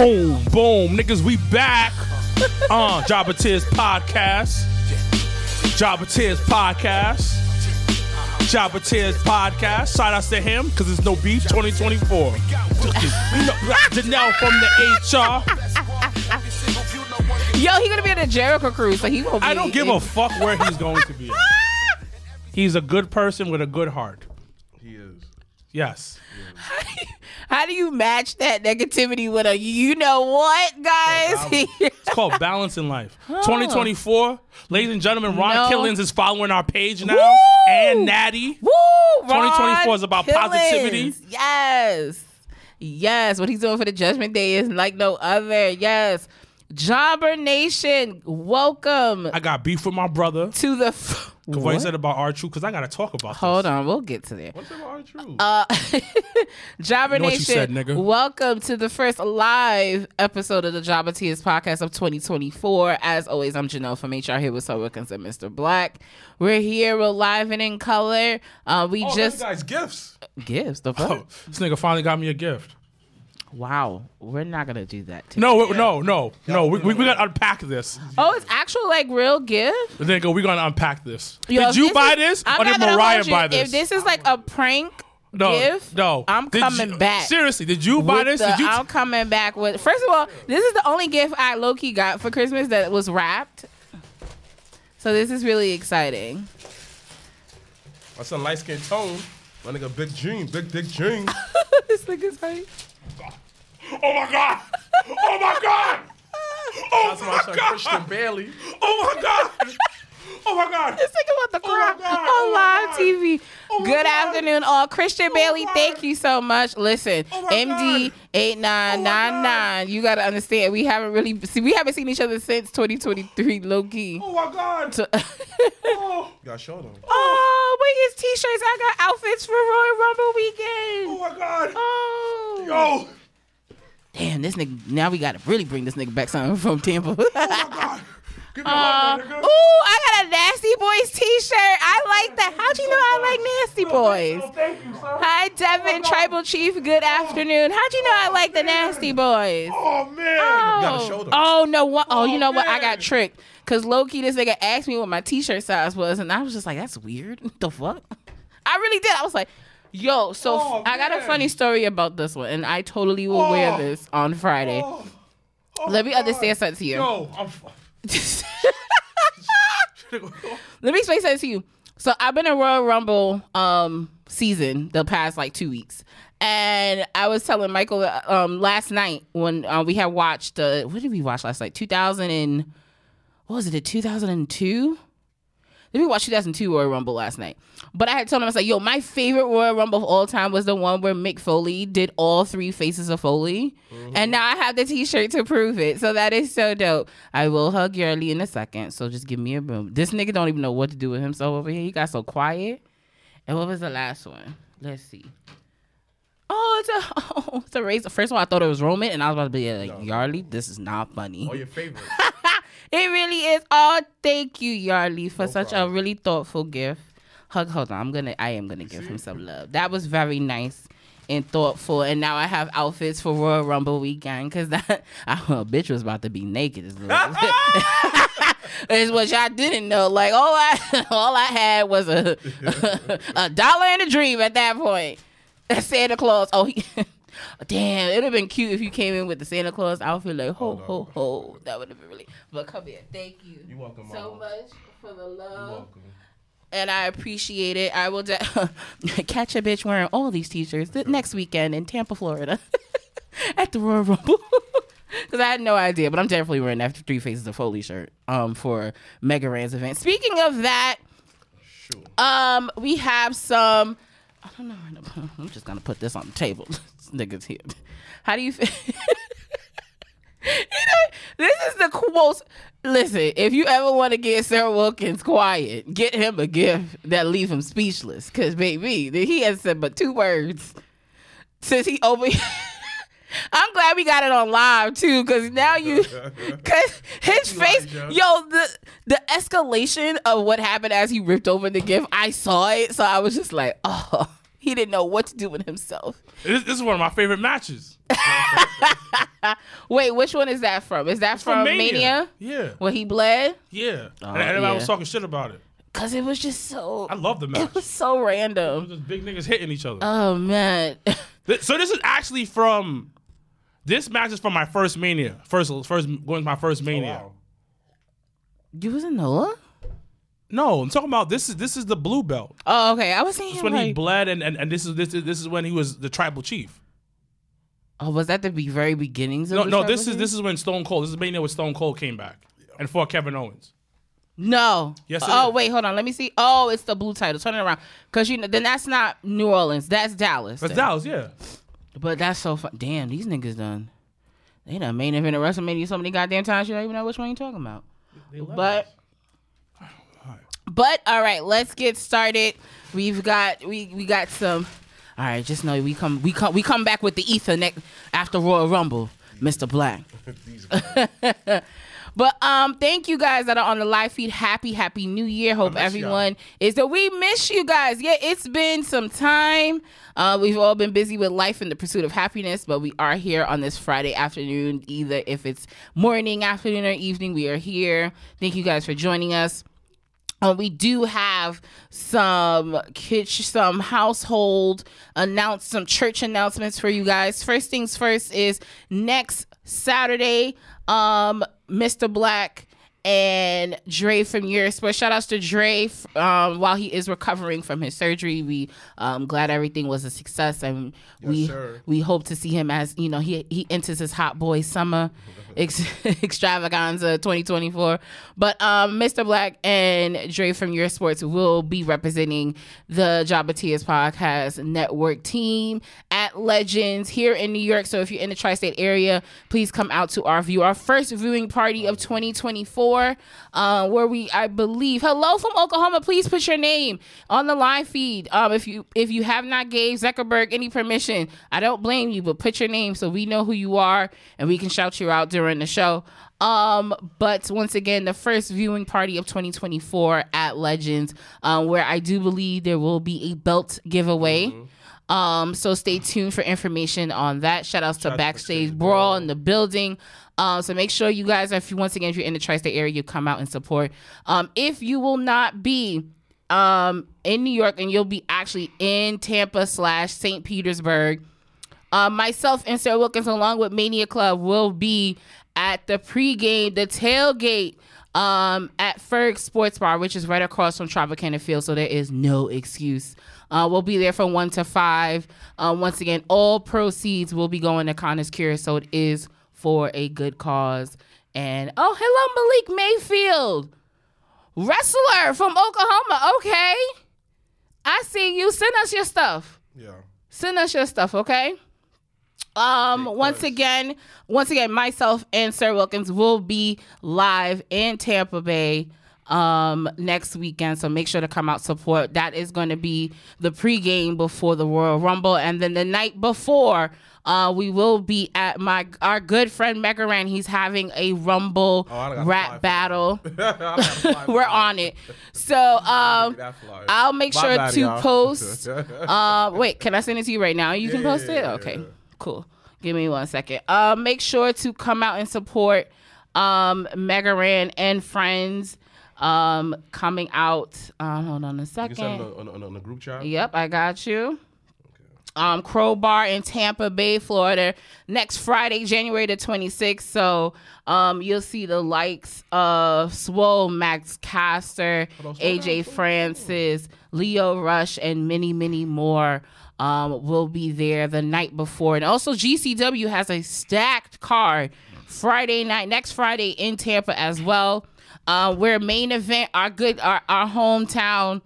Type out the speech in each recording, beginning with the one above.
Boom, boom, niggas, we back. Uh, Jabba Tears podcast. Jabba Tears podcast. Jabba Tears podcast. Shout outs to him because it's no beef 2024. you know, Janelle from the HR. Yo, he gonna be in the Jericho cruise, so he won't be. I don't give a fuck where he's going to be. He's a good person with a good heart. He is. Yes. How do you match that negativity with a you know what, guys? It's called balance in life. 2024, ladies and gentlemen, Ron No. Killings is following our page now, Woo! and Natty. Woo! 2024 is about Ron positivity. Yes. Yes. What he's doing for the Judgment Day is like no other. Yes. Jobber Nation, welcome I got beef with my brother. to the. F- What What? he said about R True, because I got to talk about Hold this. on, we'll get to there. What's about true? Uh, Jobber You know Nation, said, nigga. welcome to the first live episode of the Jobber Tears podcast of 2024. As always, I'm Janelle from HR here with Sir Wilkins and Mr. Black. We're here, we're live and in color. Uh, we oh, just guys, gifts. gifts the fuck. Oh, this nigga finally got me a gift. Wow, we're not gonna do that. Today. No, we- no, no, no. We, we, we got to unpack this. Oh, it's actual like real gift. Nigga, we going to unpack this. Yo, did you this buy is- this I'm or did Mariah buy this? If this is like a prank no, gift, no. I'm Did coming you- back. Seriously, did you buy this? the- Did you? I'm coming back with. First of all, this is the only gift I low key got for Christmas that was wrapped. So this is really exciting. My son light skin tone. My nigga big dream, big big dream. this nigga's right. Oh my god! Oh my god! Oh That's my my god! Christian Bailey. Oh my god! Oh my god! This nigga about to Oh cry God, on oh live God. TV. Oh Good God. afternoon, all. Christian Oh Bailey, my thank you so much. Listen, Oh MD God. eight nine Oh my nine nine. You gotta understand, we haven't really see we haven't seen each other since 2023, low key. Oh my god! So- Oh, You gotta show them. oh, wait, his t-shirts. I got outfits for Royal Rumble weekend. oh my god! Oh. Yo! Damn, this nigga. Now we gotta really bring this nigga back something from Tampa. Oh my god! Give me Uh, hug, ooh. I got a Nasty Boys t-shirt. I like that. How'd you know I like Nasty Boys? Oh, thank you, sir. Hi, Devin, Tribal Chief. Good afternoon. How'd you know I like the Nasty Boys? Oh man! gotta Oh, show them. oh no! What? Oh, you Oh, know what? I got tricked. Cause Loki, this nigga asked me what my t-shirt size was, and I was just like, "That's weird. What the fuck?" I really did. I was like, "Yo." So Oh, I got a funny story about this one, and I totally will wear Oh. this on Friday. Oh, oh Let me my understand God. something to you. Yo, I'm. Let me explain something to you. So I've been in Royal Rumble um season the past like two weeks. And I was telling Michael um last night when uh, we had watched uh what did we watch last night? 2000 and what was it? A 2002? Then we watched 2002 Royal Rumble last night. But I had told him I was like, "Yo, my favorite Royal Rumble of all time was the one where Mick Foley did all three faces of Foley, mm-hmm. and now I have the T-shirt to prove it. So that is so dope. I will hug Yurley in a second. So just give me a room. This nigga don't even know what to do with himself over here. He got so quiet. And what was the last one? Let's see. Oh, it's a oh, it's a razor. First of all, I thought it was Roman, and I was about to be like, Yarly, this is not funny. All your favorites. It really is. Oh, thank you, Yarly, for such problem. a really thoughtful gift. Hug, hold on. I'm gonna, I am gonna give him some love. That was very nice and thoughtful. And now I have outfits for Royal Rumble weekend because that I, bitch was about to be naked. Is what y'all didn't know. Like all I, all I had was a a dollar and a dream at that point. Santa Claus. Oh, he, damn! It'd have been cute if you came in with the Santa Claus outfit, like ho ho ho. That would have been really. But come here, thank you. You welcome, so Mama. much for the love, welcome. and I appreciate it. I will de- catch a bitch wearing all these t-shirts th- next weekend in Tampa, Florida, at the Royal Rumble. Because I had no idea, but I'm definitely wearing that Three Faces of Foley shirt um, for Megaran's event. Speaking of that, Sure. um, we have some. I don't know. I'm just gonna put this on the table. Nigga's here. How do you feel? you know, this is the quote. Listen, if you ever want to get Sir Wilkins quiet, get him a gift that leave him speechless. Cause baby, he has said but two words since he opened. I'm glad we got it on live too, cause now you, cause his face, yo, the the escalation of what happened as he ripped open the gift, I saw it, so I was just like, oh, He didn't know what to do with himself. This, this is one of my favorite matches. Wait, which one is that from? Is that from, Mania? Yeah. Where he bled? Yeah. Oh, and everybody was talking shit about it. Cause it was just so. I love the match. It was so random. Just big niggas hitting each other. Oh man. Th- so this is actually from. This match is from my first Mania. First, first going to my first oh, Mania. Wow. you was in NOLA? No, I'm talking about this is this is the blue belt. Oh, okay. I was saying when he bled, and, and, and this is this is this is when he was the tribal chief. oh, was that the be- very beginnings of No, the no, this is this is when Stone Cold. This is Mania when Stone Cold came back and fought Kevin Owens. No. Yes, Oh is. wait, hold on. Let me see. Oh, it's the blue title. Turn it around, cause you know then that's not New Orleans. That's Dallas. That's then. Dallas, yeah. But that's so fun. Damn, these niggas done. They done main event of WrestleMania so many goddamn times you don't even know which one you talking about. But but all right, let's get started. We've got we we got some. All right, just know we come we come we come back with the ether next after Royal Rumble, Mr. Black. But um, thank you guys that are on the live feed. Happy, happy New Year. Hope everyone is that we miss you guys. Yeah, it's been some time. Uh, we've all been busy with life and the pursuit of happiness, but we are here on this Friday afternoon. Either if it's morning, afternoon, or evening, we are here. Thank you guys for joining us. We do have some kitsch, some household announce, some church announcements for you guys. First things first is next Saturday, um, Mr. Black and Dre from Eurosport. Shout outs to Dre um, while he is recovering from his surgery. We um glad everything was a success, and we sir. we hope to see him as you know he he enters his hot boy summer ex- extravaganza 2024. But um, Mr. Black and Dre from Your Sports will be representing the Jabatias Podcast Network team at Legends here in New York. So if you're in the tri-state area, please come out to our view, our first viewing party of 2024, uh, where we I believe hello from Oklahoma. Please put your name on the live feed. Um, if you if you have not gave Zuckerberg any permission, I don't blame you, but put your name so we know who you are and we can shout you out during the show. Um, but once again, the first viewing party of 2024 at Legends, um, where I do believe there will be a belt giveaway. Um, so stay tuned for information on that. Shout outs to Backstage Brawl. in the building. Um, so make sure you guys, if you once again, if you're in the tri-state area, you come out and support. Um, if you will not be um in New York and you'll be actually in Tampa slash St. Petersburg, um, myself and Sir Wilkins, along with Mania Club, will be at the pregame, the tailgate, um, at Ferg Sports Bar, which is right across from Tropicana Field. So there is no excuse. Uh, we'll be there from one to five. Um, once again, all proceeds will be going to Connor's Cure, so it is for a good cause. And oh, hello, Malik Mayfield, wrestler from Oklahoma. Okay, I see you. Send us your stuff Yeah. send us your stuff, okay? Um, Big once push. again, once again, myself and Sir Wilkins will be live in Tampa Bay um next weekend. So make sure to come out support. That is going to be the pregame before the Royal Rumble, and then the night before. Uh, we will be at my our good friend Megaran. He's having a Rumble Oh, I gotta fly rap battle. I gotta fly for We're on it. So um, Give me that flyer. I'll make My sure bad, to y'all. post. Uh, wait, can I send it to you right now? You can post yeah, it. yeah, Okay, yeah. cool. Give me one second. Uh, make sure to come out and support um Megaran and friends. Um, coming out. Um, hold on a second. it on, on, on the group chat. Yep, I got you. Um, Crowbar in Tampa Bay, Florida, next Friday, January the 26th. So um, you'll see the likes of Swole, Max Caster, Hold on, slow down, AJ. Francis, Leo Rush, and many, many more. Um, will be there the night before, and also GCW has a stacked card Friday night, next Friday in Tampa as well. Uh, where main event, our good, our, our hometown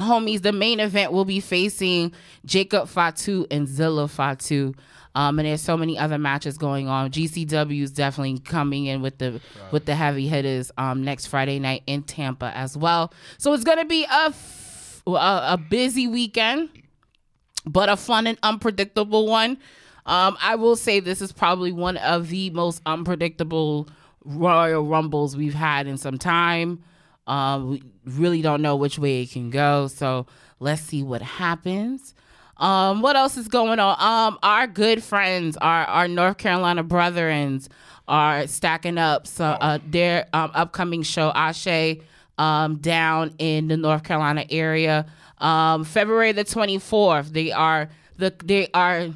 homies, the main event will be facing Jacob Fatu and Zilla Fatu. Um, and there's so many other matches going on. GCW is definitely coming in with the with the heavy hitters um, next Friday night in Tampa as well. So it's gonna be a f- a, a busy weekend, but a fun and unpredictable one. Um, I will say this is probably one of the most unpredictable Royal Rumbles we've had in some time. Um, we really don't know which way it can go. So let's see what happens. Um, what else is going on? Um, our good friends, our our North Carolina brethrens, are stacking up so uh, their um, upcoming show Ashe um, down in the North Carolina area. Um, February the twenty fourth, they are the they are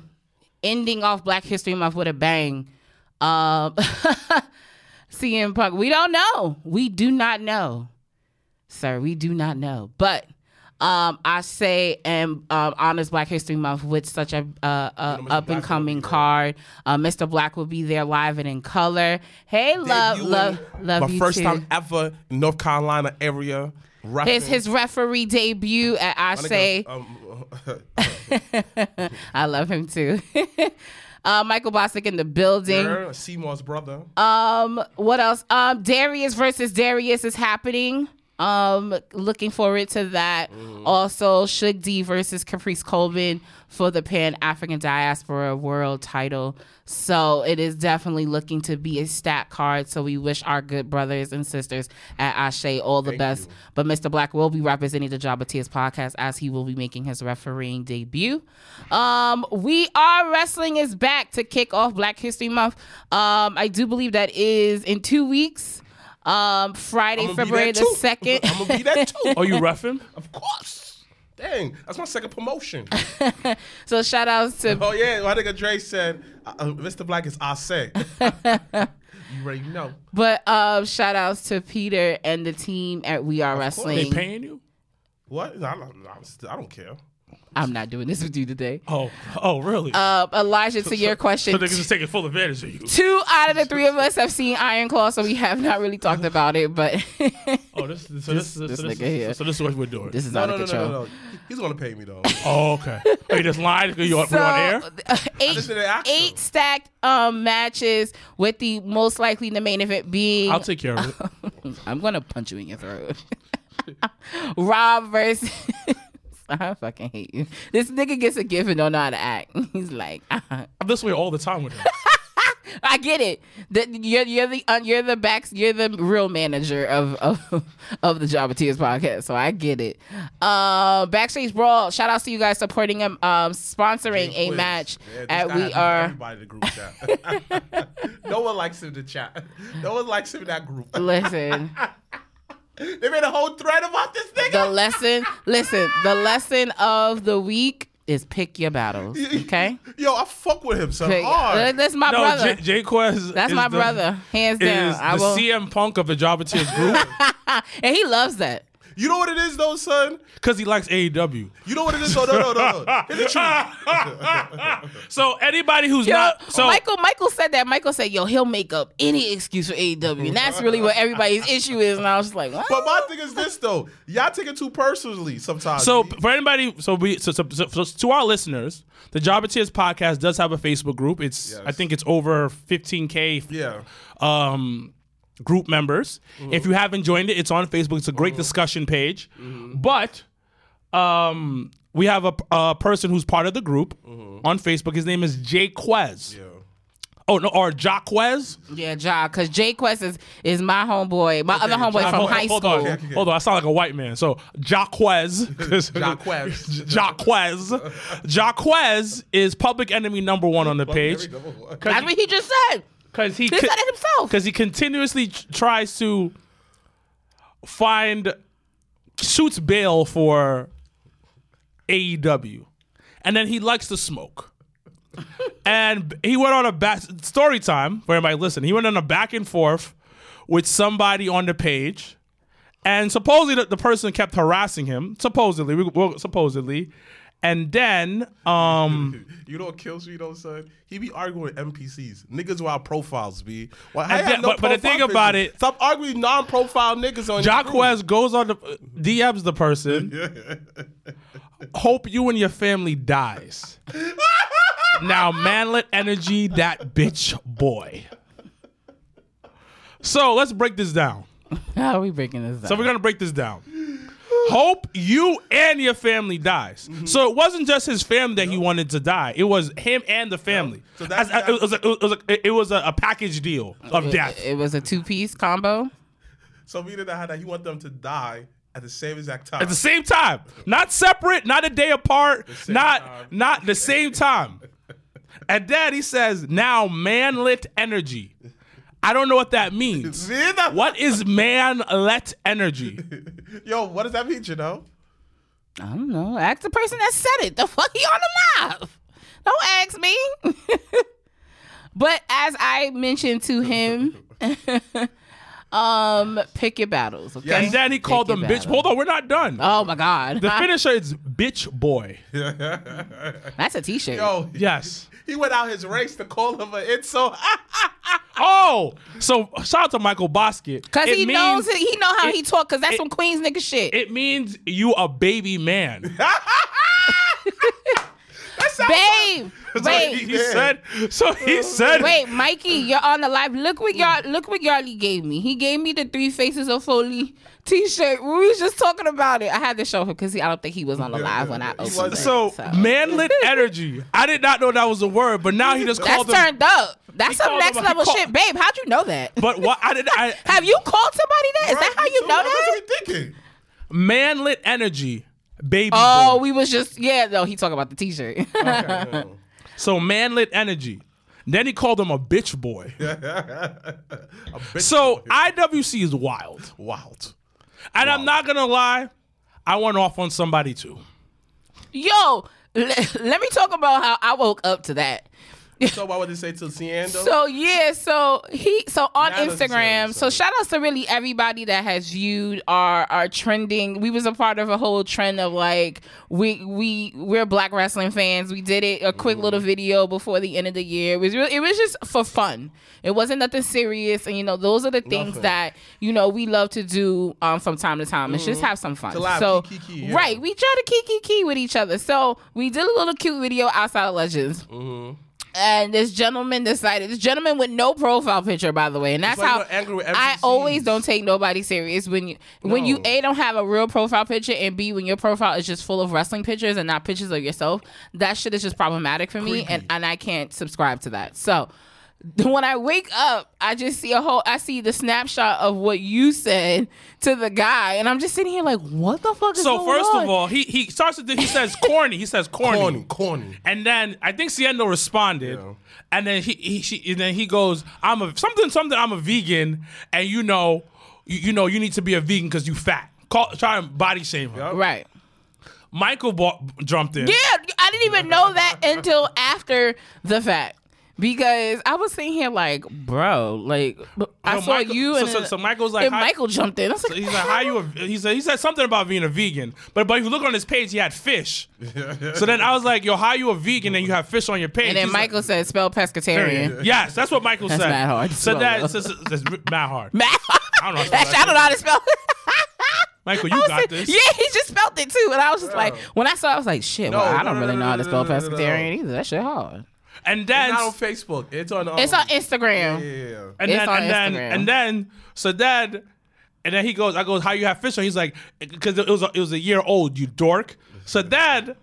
ending off Black History Month with a bang. Um, CM Punk, we don't know. We do not know, sir. We do not know. But um, I say and um, honors Black History Month with such a, uh, uh, up and coming will be there. card. Uh, Mr. Black will be there live and in color. Hey, love, Debuting love, love My first too. time ever in North Carolina area. His his referee debut at I say. Um, I love him too. uh, Michael Bostic in the building. Seymour's brother. Um, what else? Um, Darius versus Darius is happening. Um, looking forward to that. Also, Suge D versus Caprice Coleman for the Pan African Diaspora World Title. So it is definitely looking to be a stat card. So we wish our good brothers and sisters at Ashe all the best. But Mr. Black will be representing the of Tears podcast as he will be making his refereeing debut. Um, we are wrestling is back to kick off Black History Month. Um, I do believe that is in two weeks. Um, Friday, February the second. I'm gonna be that too. Are you roughing? Of course. Dang, that's my second promotion. so shout outs to oh yeah, my nigga Dre said, uh, uh, "Mr. Black is I say." you already know. but um shout outs to Peter and the team at We Are Wrestling. They paying you? What? No, I don't- I don't care. I'm not doing this with you today. Oh, oh, really? Uh, Elijah, to your question, so they can just taking full advantage of you. two out of the three of us have seen Iron Claw, so we have not really talked about it. But Oh, this, so this, this so this, nigga here. So this is what we're doing. this is No, out no, of no, no, control. no, no. He's gonna pay me though. oh, okay. Are you just lying? Are you on, So we on air? uh, eight, just didn't ask him. eight stacked um matches with the most likely the main event being I'll take care of it. I'm gonna punch you in your throat. Rob versus. I fucking hate you. This nigga gets a gift and don't know how to act. He's like, uh-huh. I'm this way all the time with him. I get it. The, you're you're the uh, you're the back you're the real manager of of, of the Job of Tears podcast, so I get it. Uh, backstage brawl. Shout outs to you guys supporting him, um, sponsoring a Quiz. match Yeah, at We Are. Everybody in the group chat. no one likes him to chat. No one likes him in that group. Listen. They made a whole thread about this nigga. the lesson listen the lesson of the week is pick your battles okay Yo, I fuck with him so Pick- hard. that's my no, brother J- Jay Quez. that's is my the- brother hands down Is I the will, CM Punk of the Java Tears group and he loves that You know what it is though, son? because he likes AEW. You know what it is? though? no, no, no, no. Here's the truth. So anybody who's Yo, not so Michael Michael said that Michael said yo he'll make up any excuse for AEW and that's really what everybody's issue is and I was just like what? But my thing is this though. Y'all take it too personally sometimes. So B. for anybody, so we so, so, so, so to our listeners, the Job of Tears podcast does have a Facebook group. It's Yes. I think it's over 15k yeah. um, group members. If you haven't joined it, it's on Facebook. It's a great discussion page. But um, we have a, a person who's part of the group on Facebook. His name is Jay Quez. Yeah. Oh no, or Jaquez. yeah Ja because Jay Quest is, is my homeboy my other homeboy Ja- from hold, high hold school on, Okay, okay. hold on. I sound like a white man. So Jaquez, Jaquez. Jaquez, Jaquez is public enemy number one on the page that's what he just said because he he said it himself because he continuously tr- tries to find shoots bail for AEW, and then he likes to smoke. and he went on a back story time for everybody listen. He went on a back and forth with somebody on the page, and supposedly the, the person kept harassing him. Supposedly, we, well, supposedly, and then um. You know what kills me though, son? He be arguing with NPCs. Niggas without profiles, be. Well, And then- but- but the thing about it- stop arguing non-profile niggas on your Jaquez goes on the DMs the person. Hope you and your family dies. now, manlet energy, that bitch boy. So let's break this down. how are we breaking this down So we're gonna break this down. Hope you and your family dies. Mm-hmm. So it wasn't just his family that he wanted to die. It was him and the family. So that's- As- as- it was a, it was a, it was a, a package deal of It- death. It, was a two piece combo. So meaning that that he want them to die at the same exact time. At the same time, not separate, not a day apart, same not time. not the same time. And then he says, "Now manlet energy." I don't know what that means. See that? What is manlet energy? Yo, what does that mean? You know? I don't know. Ask the person that said it. The fuck he on the live? Don't ask me. but as I mentioned to him, um, pick your battles. Okay. And then he called Pick them bitch. Hold on, we're not done. Oh my god. The finisher is bitch boy. That's a t-shirt. Yo, Yes. he went out his race to call him a it's so. Oh, so shout out to Michael Bosket. Cause It he means- knows it, he know how it- he talk. Cause that's it- some Queens nigga shit. It means you a baby man. Babe, So wait, he, he said. So he oh. said. wait, Mikey, you're on the live. Look what y'all look what Yarly gave me. He gave me the Three Faces of Foley T-shirt. We was just talking about it. I had to show him because I don't think he was on the live when I opened was- it. So manlet energy. I did not know that was a word, but now he just that's called them. turned up. That's He some next him level called- shit, babe. How'd you know that? But what I did I Have you called somebody that? Is that how you know That's that? what he thinking. manlet energy, baby. Oh, boy. we was just yeah. No, he talking about the T-shirt. So manlet energy. Then he called him a bitch boy. A bitch So boy. IWC is wild. wild. And I'm not gonna lie, I went off on somebody too. Yo, let, let me talk about how I woke up to that. So what would they say to Ciando? So yeah, so he so on Not Instagram. So shout outs to really everybody that has viewed our our trending. We was a part of a whole trend of like we we we're black wrestling fans. We did it a quick little Mm-hmm. video before the end of the year. It was really, it was just for fun. It wasn't nothing serious, and you know those are the things Nothing. that you know we love to do um from time to time. It's just have some fun. Mm-hmm. So yeah. right, we try to kiki key with each other. So we did a little cute video outside of Legends. Mm-hmm. And this gentleman decided, this gentleman with no profile picture, by the way, and that's how angry with I always don't take nobody serious when you when you a don't have a real profile picture and b when your profile is just full of wrestling pictures and not pictures of yourself. That shit is just problematic for me, and and I can't subscribe to that. So when I wake up, I just see a whole. I see the snapshot of what you said to the guy, and I'm just sitting here like, what the fuck is So going first on? of all, he he starts to the, he says corny. He says corny. corny, corny. And then I think Siendo responded, Yeah. and then he, he she, and then he goes, "I'm a something something. I'm a vegan, and you know, you, you know, you need to be a vegan because you fat." Call, try and body shame her. Yup. right? Michael bought, jumped in. Yeah, I didn't even know that until after the fact. Because I was sitting here like, bro, like I So saw Michael- you so- and, so- so Michael's like, and hi- Michael jumped in. I was So he's like, "How you?" A, he said he said something about being a vegan, but but if you look on his page, he had fish. so then I was like, "Yo, how you a vegan and you have fish on your page?" and then He's like, Michael said, "Spell pescatarian." Yes, that's what Michael That's said. mad hard So spell, that though. so, so, that's mad hard. Matt, I don't know how to spell That- that I don't know how to spell. Michael, you got like- this. Yeah, he just spelled it too, and I was just like, when I saw, it, I was like, shit. No, well, I don't no, really no, know how to spell pescatarian either. That shit hard. And It's then not on Facebook. It's on. Um, It's on Instagram. Yeah, yeah, yeah. and It's then on and then Instagram. and then so then and then he goes, I goes, how you have fish on? He's like, because it was a, it was a year old, you dork. So then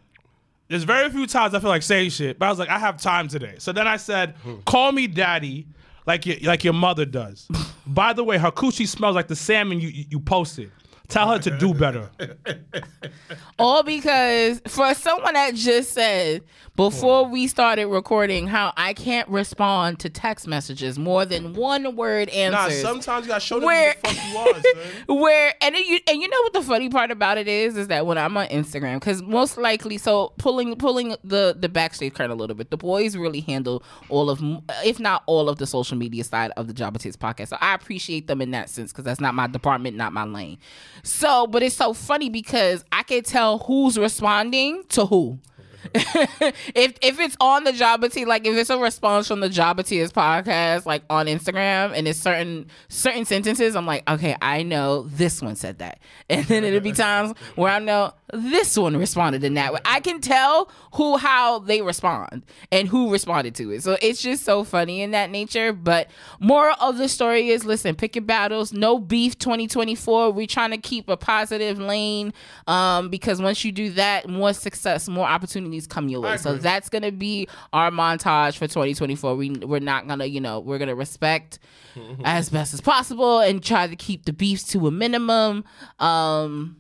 there's very few times I feel like saying shit, but I was like, I have time today. So then I said, call me daddy. Like your, like your mother does. By the way, her coochie smells like the salmon you you you posted. Tell her to do better. All because for someone that just said before we started recording how I can't respond to text messages more than one word answers. Nah, sometimes you gotta show them where who the fuck you are, son. where and then you and you know what the funny part about it is is that when I'm on Instagram because most likely so pulling pulling the the backstage curtain a little bit the boys really handle all of if not all of the social media side of the Jabba Tears podcast so I appreciate them in that sense because that's not my department not my lane so but it's so funny because I can tell who's responding to who if if it's on the Jabba like if it's a response from the Jabba podcast, like on Instagram, and it's certain certain sentences, I'm like, okay, I know this one said that, and then it'll be times where I know this one responded in that way. I can tell who how they respond and who responded to it. So it's just so funny in that nature. But moral of the story is, listen, pick your battles. No beef 2024. We're trying to keep a positive lane, um, because once you do that, more success, more opportunities opportunities come your way. So that's gonna be our montage for 2024. We we're not gonna, you know, we're gonna respect as best as possible and try to keep the beefs to a minimum. Um,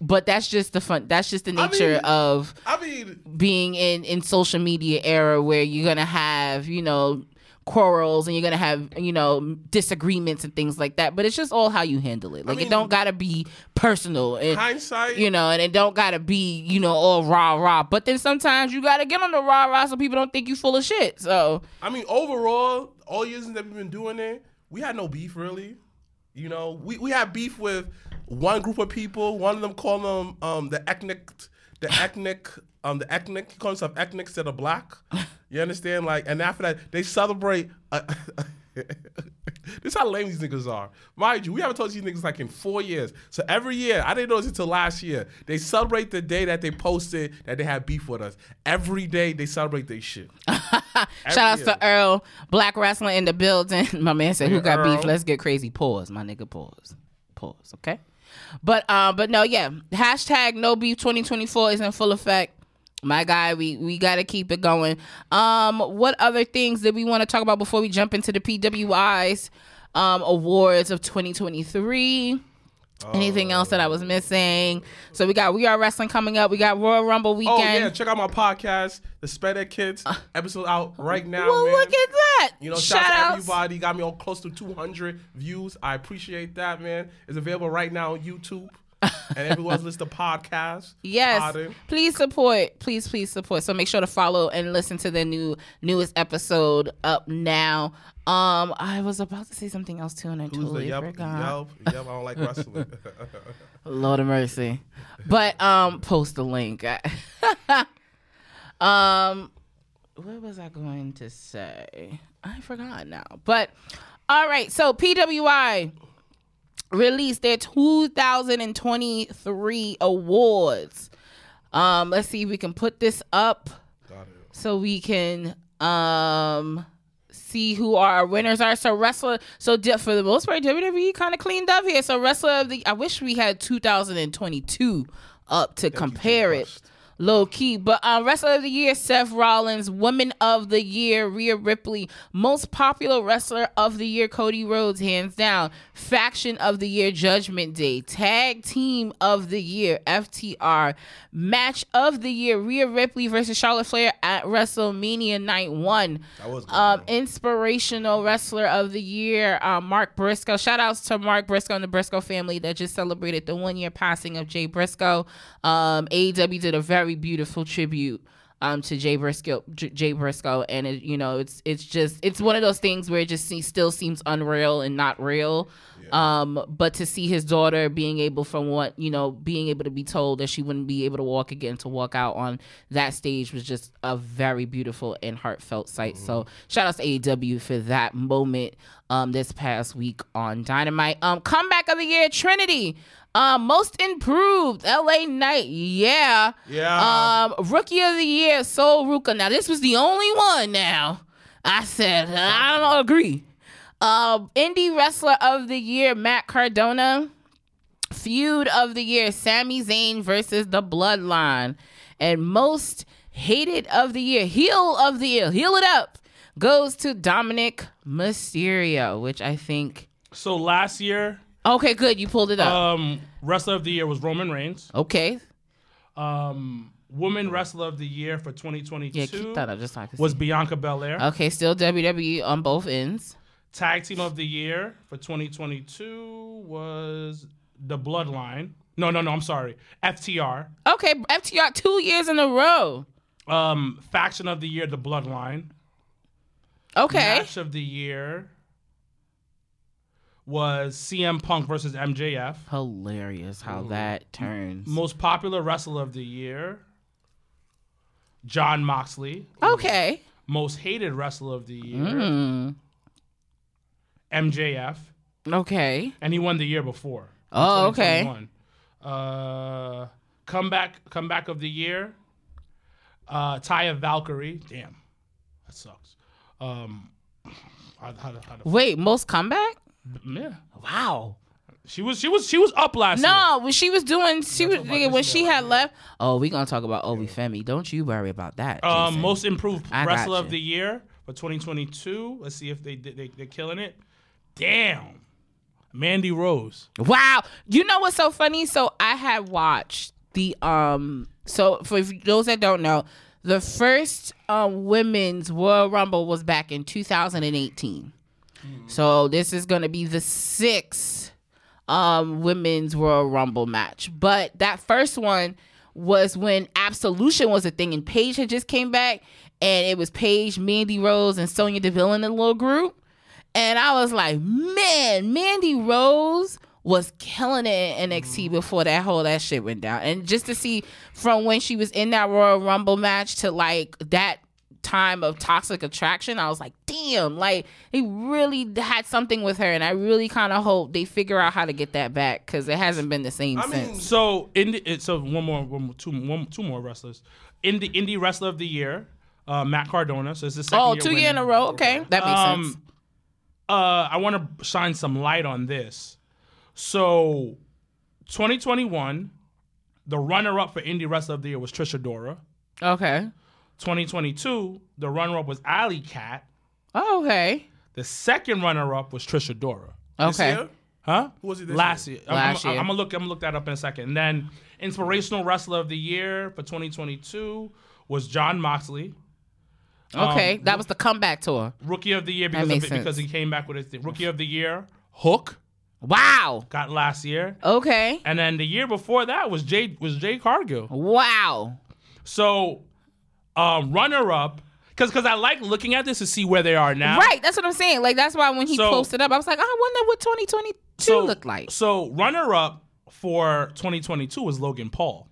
but that's just the fun. That's just the I nature mean- of I mean, being in in social media era where you're gonna have you know quarrels and you're gonna have you know disagreements and things like that but it's just all how you handle it like mean- it don't gotta be personal and hindsight. you know and it don't gotta be you know all rah rah but then sometimes you gotta get on the rah rah so people don't think you full of shit so I mean, overall, all years that we've been doing it, we had no beef really. You know, we, we had beef with one group of people. One of them called them um, the ethnic, the ethnic, um, the ethnic. He calls himself ethnics that are black. You understand? Like, and after that, they celebrate. Uh, this is how lame these niggas are. Mind you, we haven't told these niggas like in four years. So every year, I didn't know this until last year. They celebrate the day that they posted that they had beef with us. Every day they celebrate their shit. shout out to earl black wrestling in the building my man said who got beef let's get crazy pause my nigga pause pause okay but um but no yeah hashtag no beef 2024 is in full effect my guy we we got to keep it going um what other things did we want to talk about before we jump into the pwi's um awards of 2023 anything else that i was missing so we got we are wrestling coming up we got royal rumble weekend Oh yeah, check out my podcast, the Sped Kids episode out right now. well man. look at that You know, shout, shout out to everybody. Got me on close to 200 views. I appreciate that, man. It's available right now on YouTube. And everyone's list of podcasts. Yes. Pardon. Please support. Please, please support. So make sure to follow and listen to the new newest episode up now. Um, I was about to say something else too, and I Who's the totally yep, forgot. yep, yep, I don't like wrestling. Lord of mercy. But um, post the link. um, what was I going to say? I forgot now. But all right. So PWI released their 2023 awards. Um, let's see if we can put this up so we can um see who our winners are. So wrestler, so for the most part, WWE kind of cleaned up here. So wrestler of the, I wish we had 2022 up to compare it. Crushed. Low key, but uh, wrestler of the year: Seth Rollins. Woman of the year: Rhea Ripley. Most popular wrestler of the year: Cody Rhodes, hands down. Faction of the year: Judgment Day. Tag team of the year: FTR. Match of the year: Rhea Ripley versus Charlotte Flair at WrestleMania Night One. That was good, um, inspirational wrestler of the year: uh, Mark Briscoe. Shout outs to Mark Briscoe and the Briscoe family that just celebrated the one year passing of Jay Briscoe. Um, AEW did a very beautiful tribute um, to Jay Briscoe. J- Jay Briscoe, and it, you know, it's it's just it's one of those things where it just se- still seems unreal and not real. Um, but to see his daughter being able, from what you know, being able to be told that she wouldn't be able to walk again, to walk out on that stage was just a very beautiful and heartfelt sight. So shout out to AEW for that moment um, this past week on Dynamite. Um, comeback of the year, Trinity. Um, most improved, LA Knight. Yeah. Yeah. Um, rookie of the year, Sol Ruca. Now this was the only one. Now I said I don't agree. Um, indie wrestler of the year, Matt Cardona. Feud of the year, Sami Zayn versus the Bloodline. And most hated of the year, heel of the year, heel it up, goes to Dominik Mysterio, which I think. So last year, Okay, good. You pulled it up. um, wrestler of the year was Roman Reigns. okay. Um, woman wrestler of the year for 2022 Yeah, keep that up just so I can was see. Bianca Belair. Okay, still WWE on both ends. Tag team of the year for 2022 was the Bloodline. No, no, no. I'm sorry. FTR. Okay, FTR two years in a row. Um, faction of the year, the Bloodline. Okay. Match of the year was CM Punk versus MJF. Hilarious how that turns. Most popular wrestler of the year, Jon Moxley. Okay. Most hated wrestler of the year, Mm. MJF, Okay. and he won the year before. Oh, okay. 2021. Uh, comeback, comeback of the year, uh, Taya Valkyrie. Damn, that sucks. Um, how, how, how, Wait, most comeback? Yeah, Wow. She was she was she was up last year. No, when she was doing, she was nigga, when she had yeah. left. Oh, we gonna talk about Oba Femi. Don't you worry about that. Um, Jason. most improved I got wrestler of you. the year for 2022. Let's see if they did. They, they're killing it. Damn, Mandy Rose. Wow. You know what's so funny? So I had watched the um so for those that don't know, the first um women's Royal Rumble was back in 2018. So this is going to be the sixth um women's Royal Rumble match. But that first one was when Absolution was a thing and Paige had just came back and it was Paige, Mandy Rose and Sonya Deville in the little group. And I was like, man, Mandy Rose was killing it in NXT before that whole that shit went down. And just to see from when she was in that Royal Rumble match to like that time of toxic attraction, I was like, damn, like he really had something with her. And I really kind of hope they figure out how to get that back because it hasn't been the same I mean, since. So in the, it- so one more, one more two, one, two more wrestlers. In the indie wrestler of the year, uh, Matt Cardona. So it's the second Oh, year two year in a row. Okay, that makes Um, sense. uh, I want to shine some light on this. So, 2021, the runner-up for Indie Wrestler of the Year was Trish Adora. Okay. 2022, the runner-up was Allie Katch. Oh, okay. The second runner-up was Trish Adora. this Okay. year? Huh? Who was he this Last year? year. I'm- Last I'm, year. I'm, gonna look. I'm gonna look that up in a second. And then inspirational wrestler of the year for 2022 was Jon Moxley. Okay. Um, that was the comeback tour. Rookie of the year because of makes it, because he came back with his thing. Rookie of the year Hook Wow. got last year. Okay. And then the year before that was Jay was Jade Cargill. Wow. So, um, runner up, because because I like looking at this to see where they are now. Right. That's what I'm saying. Like that's why when he So- posted up, I was like, I wonder what 2022 So look like. So runner up for 2022 was Logan Paul,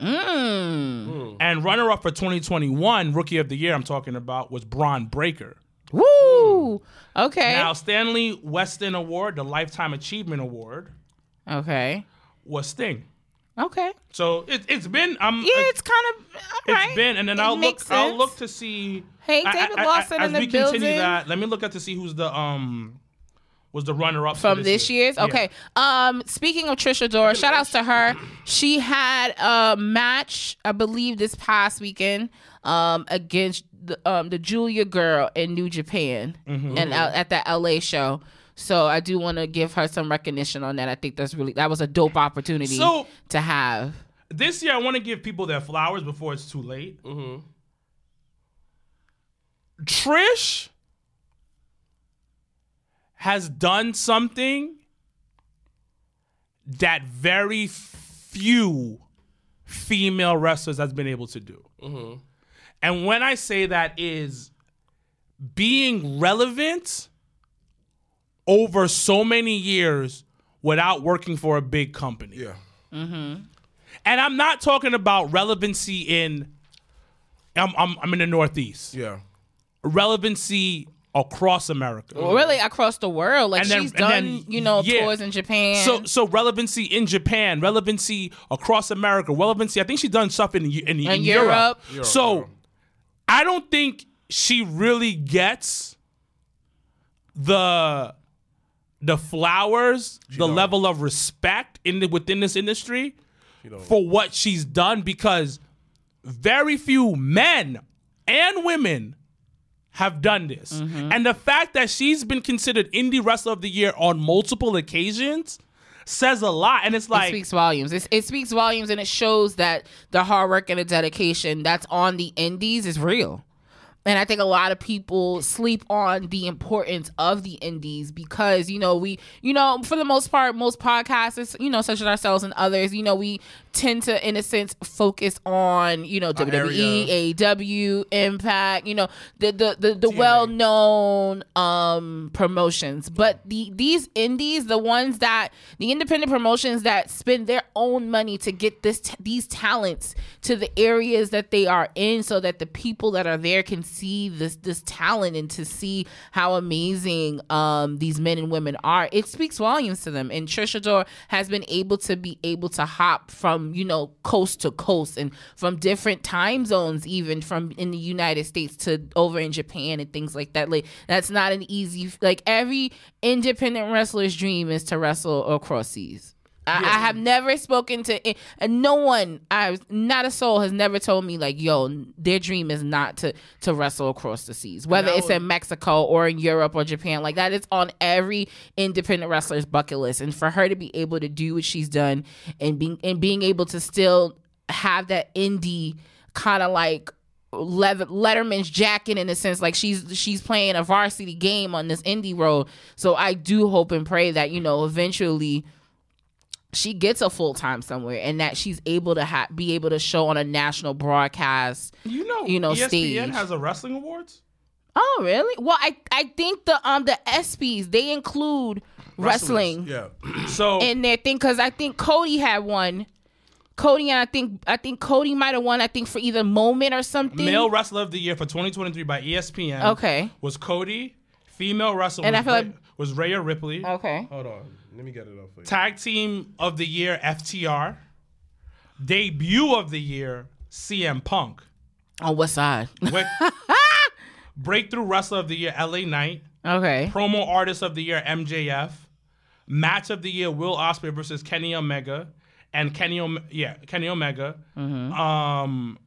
Mm. and runner up for 2021 Rookie of the Year I'm talking about was Bron Breakker. Woo. Okay. Now Stanley Weston Award, the Lifetime Achievement Award, okay. was Sting. Okay. So it, it's been um Yeah, it's kind of It's right. been, and then It I'll look. makes I'll look to see. Hey, David I- I- Lawson as in the we continue building. that, let me look at to see who's the um was the runner up from this year's. Yeah. Okay. Um, speaking of Trish Adora, shout outs to her. She had a match, I believe, this past weekend, um, against the um the Julia girl in New Japan Mm-hmm. and out at that LA show. So I do want to give her some recognition on that. I think that's really that was a dope opportunity So- to have. This year, I want to give people their flowers before it's too late. Mm-hmm. Trish has done something that very few female wrestlers has been able to do. And when I say that is being relevant over so many years without working for a big company. Yeah. Mm-hmm. And I'm not talking about relevancy in I'm I'm, I'm in the Northeast. Yeah. Relevancy across America. Really across the world, like And then- she's and done, then- you know, yeah. tours in Japan. So so relevancy in Japan, relevancy across America, relevancy. I think she's done stuff in in, in, Europe. Europe. So I don't think she really gets the the flowers, the don't. level of respect in the, within this industry for what she's done because very few men and women have done this. Mm-hmm. And the fact that she's been considered indie wrestler of the year on multiple occasions says a lot. And it's like it speaks volumes. It's, it speaks volumes, and it shows that the hard work and the dedication that's on the indies is real. And I think a lot of people sleep on the importance of the indies because, you know, we, you know, for the most part, most podcasters, you know, such as ourselves and others, you know, we tend to, in a sense, focus on, you know, WWE, AEW, Impact, you know, the the the, the well known um promotions. But the these indies, the ones that the independent promotions that spend their own money to get this these talents to the areas that they are in so that the people that are there can see this this talent and to see how amazing um these men and women are. It speaks volumes to them. And Trisha Dor has been able to be able to hop from from you know coast to coast and from different time zones, even from in the United States to over in Japan and things like that. Like that's not an easy. Like every independent wrestler's dream is to wrestle across seas. I, I have never spoken to and no one. I not a soul has never told me like, yo, their dream is not to to wrestle across the seas, whether it's in Mexico or in Europe or Japan. Like that is on every independent wrestler's bucket list, and for her to be able to do what she's done and being and being able to still have that indie kind of like Letterman's jacket in a sense like she's she's playing a varsity game on this indie road so I do hope and pray that you know eventually she gets a full time somewhere and that she's able to ha- be able to show on a national broadcast You know, You know, ESPN stage. has a wrestling awards. Oh, really? Well, I I think the um the ESPYS they include wrestling Yeah. So in their thing because I think Cody had one. Cody and I think I think Cody might have won. I think for either moment or something. male wrestler of the year for 2023 by ESPN. Okay. Was Cody. Female wrestler And was, I feel Rhea- like- was Rhea Ripley. Okay. Hold on. Let me get it up for you. Tag team of the year FTR. Debut of the year CM Punk. On what side? With Breakthrough wrestler of the year LA Knight. okay. Promo artist of the year MJF. Match of the year Will Ospreay versus Kenny Omega and Kenny Ome- yeah Kenny Omega. Um,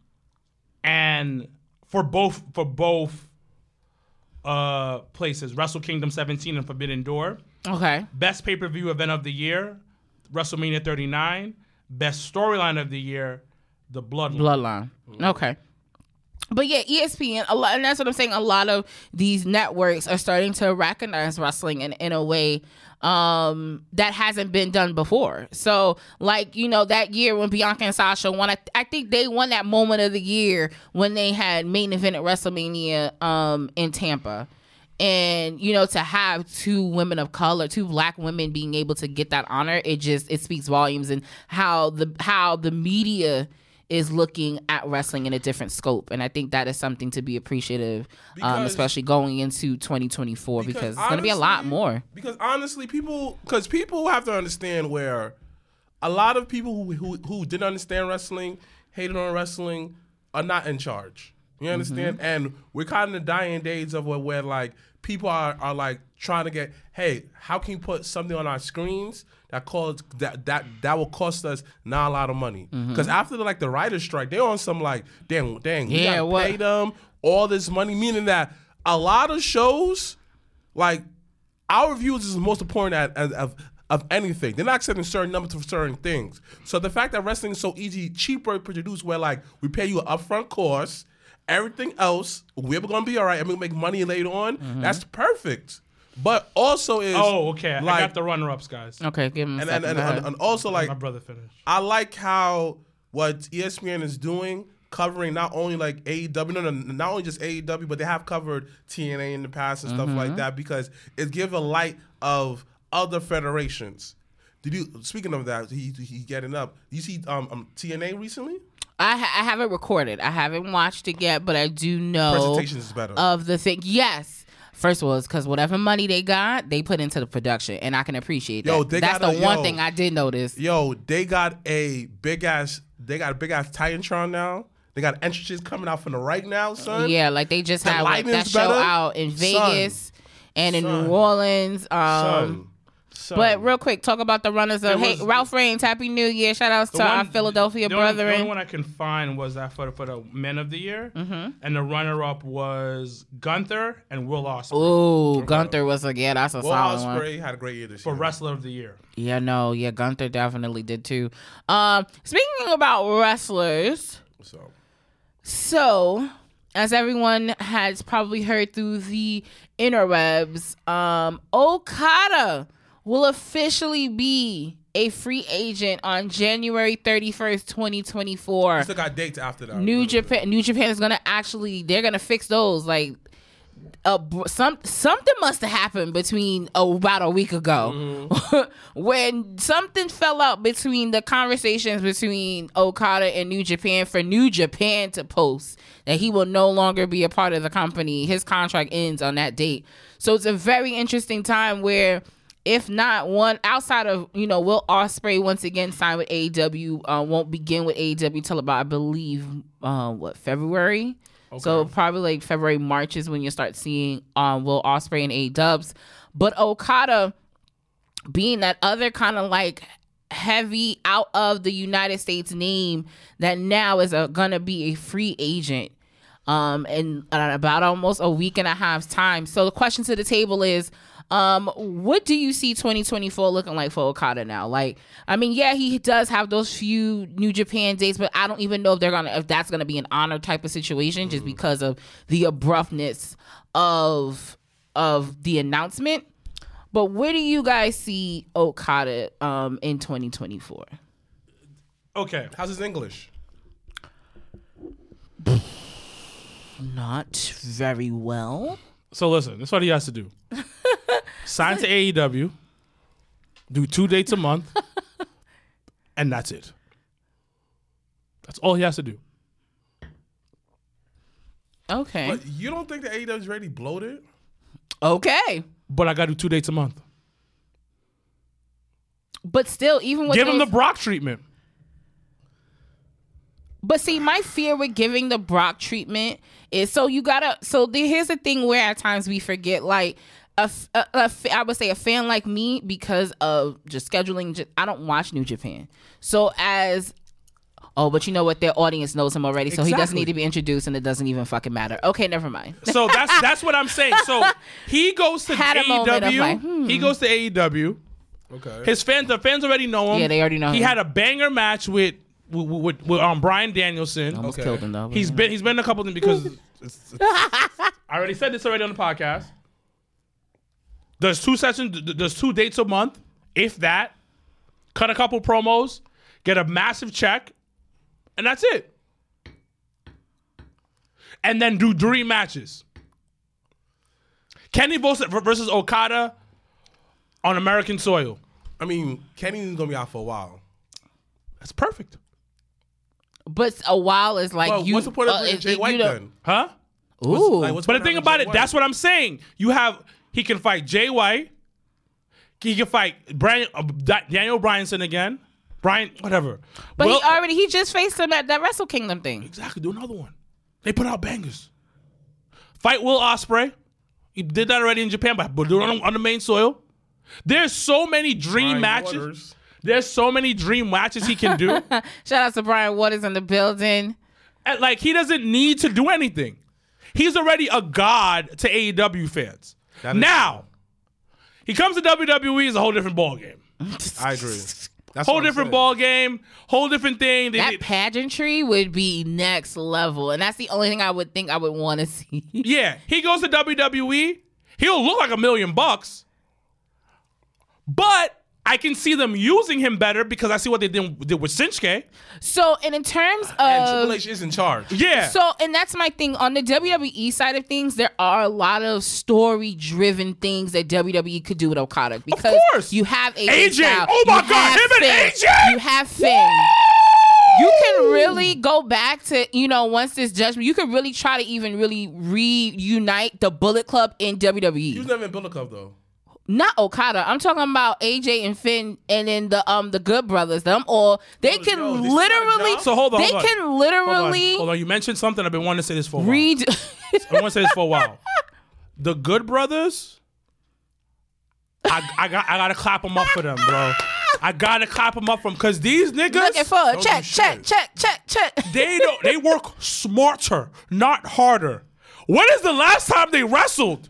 and for both for both uh places Wrestle Kingdom 17 and Forbidden Door. Okay. Best pay per view event of the year WrestleMania 39. Best storyline of the year The Bloodline. Bloodline. Okay. But yeah, ESPN, a lot, and that's what I'm saying. A lot of these networks are starting to recognize wrestling in, in a way um, that hasn't been done before. So, like you know, that year when Bianca and Sasha won, I, I think they won that moment of the year when they had main event at WrestleMania um, in Tampa. And you know, to have two women of color, two black women being able to get that honor, it just it speaks volumes and how the how the media is looking at wrestling in a different scope and i think that is something to be appreciative um, especially going into 2024 because, Because it's going to be a lot more Because honestly, people, because people have to understand where a lot of people who who, who didn't understand wrestling, hated on wrestling, are not in charge. You understand? Mm-hmm. And we're kind of in the dying days of where, where like people are, are like trying to get, hey, how can you put something on our screens that calls that that that will cost us not a lot of money? Mm-hmm. Because after the, like the writers' strike, they're on some like, dang, dang, yeah, we gotta what- pay them all this money, meaning that a lot of shows like our views is the most important at, of of anything. They're not accepting certain numbers for certain things. So the fact that wrestling is so easy, cheaper to produce, where like we pay you an upfront cost, everything else we're gonna be all right, I'm gonna make money later on. That's perfect. But also is Oh, okay. I like- got the runner ups, guys. okay give him and second. and, and, and, and also like My brother finished. I like how what ESPN is doing, covering not only like AEW, no, no, not only just AEW, but they have covered TNA in the past and stuff Mm-hmm. like that because it gives a light of other federations. Did you? Speaking of that, he he getting up. You see um, um TNA recently? I, ha- I haven't recorded i haven't watched it yet but i do know Presentations is better. of the thing yes First of all, it's because whatever money they got, they put into the production, and I can appreciate that. Yo, they That's the a- one yo. thing I did notice. Yo, they got a big ass. They got a big ass Titantron now. They got entrances coming out from the right now, son. Yeah, like they just The had like that show better? out in Son. Vegas and in Son. New Orleans. Um, son. Son. But real quick, talk about the runners up. Hey Ralph Reigns, Happy New Year! Shout outs to The our Philadelphia the only- The only one I can find was that for the, for the men of the year, mm-hmm. and the runner up was Gunther and Will Ospreay Ooh, Gunther was a yeah, that's a Will solid one. Ospreay had a great year this year. for year. wrestler of the year. Yeah, no, yeah, Gunther definitely did too. Um, speaking about wrestlers, So so as everyone has probably heard through the interwebs, um, Okada will officially be a free agent on January 31st, 2024. still got dates after that. New Japan New Japan is gonna actually they're gonna fix those like uh, some something must have happened between oh, about a week ago when something fell out between the conversations between Okada and New Japan for New Japan to post that he will no longer be a part of the company. His contract ends on that date. So it's a very interesting time where if not one outside of you know Will Ospreay once again signed with AEW uh, won't begin with AEW till about I believe uh, what February. Okay. So probably like February March is when you start seeing um, Will Ospreay and A Dubs, but Okada being that other kind of like heavy out of the United States name that now is a, gonna be a free agent um in about almost a week and a half time. So the question to the table is um what do you see 2024 looking like for Okada now? Like I mean yeah, he does have those few New Japan dates, but I don't even know if they're to if that's going to be an honor type of situation just because of the abruptness of of the announcement. But where do you guys see Okada um in 2024? Okay. How's his English? Not very well. So listen, this is what he has to do. Sign to AEW, do two dates a month, and that's it. That's all he has to do. Okay. But you don't think the AEW is already bloated? okay. But I gotta do two dates a month. But still, even with Give him the Brock treatment. But see, my fear with giving the Brock treatment is so you gotta. So the, here's the thing where at times we forget, like a, f- a- a f- I would say a fan like me because of just scheduling. Just, I don't watch New Japan, so as oh, but you know what? Their audience knows him already, so he doesn't need to be introduced, and it doesn't even fucking matter. Okay, never mind. So that's that's what I'm saying. So he goes to Had a AEW. like, hmm. He goes to AEW. Okay. His fans, the fans already know him. Yeah, they already know him. He him. had a banger match with with, with, with um, Bryan Danielson. Almost Okay. killed him though. but He's yeah. been he's been in a couple of them because it's, it's, I already said this already on the podcast. There's two sessions. th- There's two dates a month, if that. Cut a couple promos, get a massive check, and that's it. And then do three matches. Kenny versus, versus Okada on American soil. I mean, Kenny's gonna be out for a while. That's perfect, But a while is like Well, you. what's the point of uh, bringing Jay White you know- then? huh? Ooh. Like, what's But the thing about Jay it, that's what I'm saying. You have he can fight Jay White. He can fight Brian uh, Daniel Bryanson again. Brian, whatever. but Well- he already he just faced him at that Wrestle Kingdom thing. exactly do another one. They put out bangers. Fight Will Ospreay. He did that already in Japan, but but do it on, on the main soil. There's so many dream Brian matches. Waters. There's so many dream matches he can do. Shout out to Brian Waters in the building. And, like he doesn't need to do anything. He's already a god to AEW fans. That is- Now, he comes to WWE is a whole different ball game. I agree. That's Whole what I'm different saying. ball game. Whole different thing. They- That they- pageantry would be next level, and that's the only thing I would think I would want to see. yeah, he goes to WWE. He'll look like a million bucks, but I can see them using him better because I see what they did, did with Shinsuke. so, and in terms of And of Triple H is in charge. Yeah. So, and that's my thing on the WWE side of things. There are a lot of story-driven things that WWE could do with Okada because of course. you have AJ. AJ. Styles, Oh my you God, have him and AJ. You have Finn. You can really go back to you know once this judgment. You can really try to even really reunite the Bullet Club in WWE. He was never in Bullet Club though. Not Okada. I'm talking about AJ and Finn, and then the um the Good Brothers. Them all they can yo, they still got a literally. So hold on, They hold on. can Hold on, literally hold on. You mentioned something. I've been wanting to say this for a while. read. I want to say this for a while. The Good Brothers, I, I got I gotta clap them up for them, bro. I gotta clap them up for them because these niggas Looking for a check, check, check, check, check. they don't they work smarter, not harder. When is the last time they wrestled?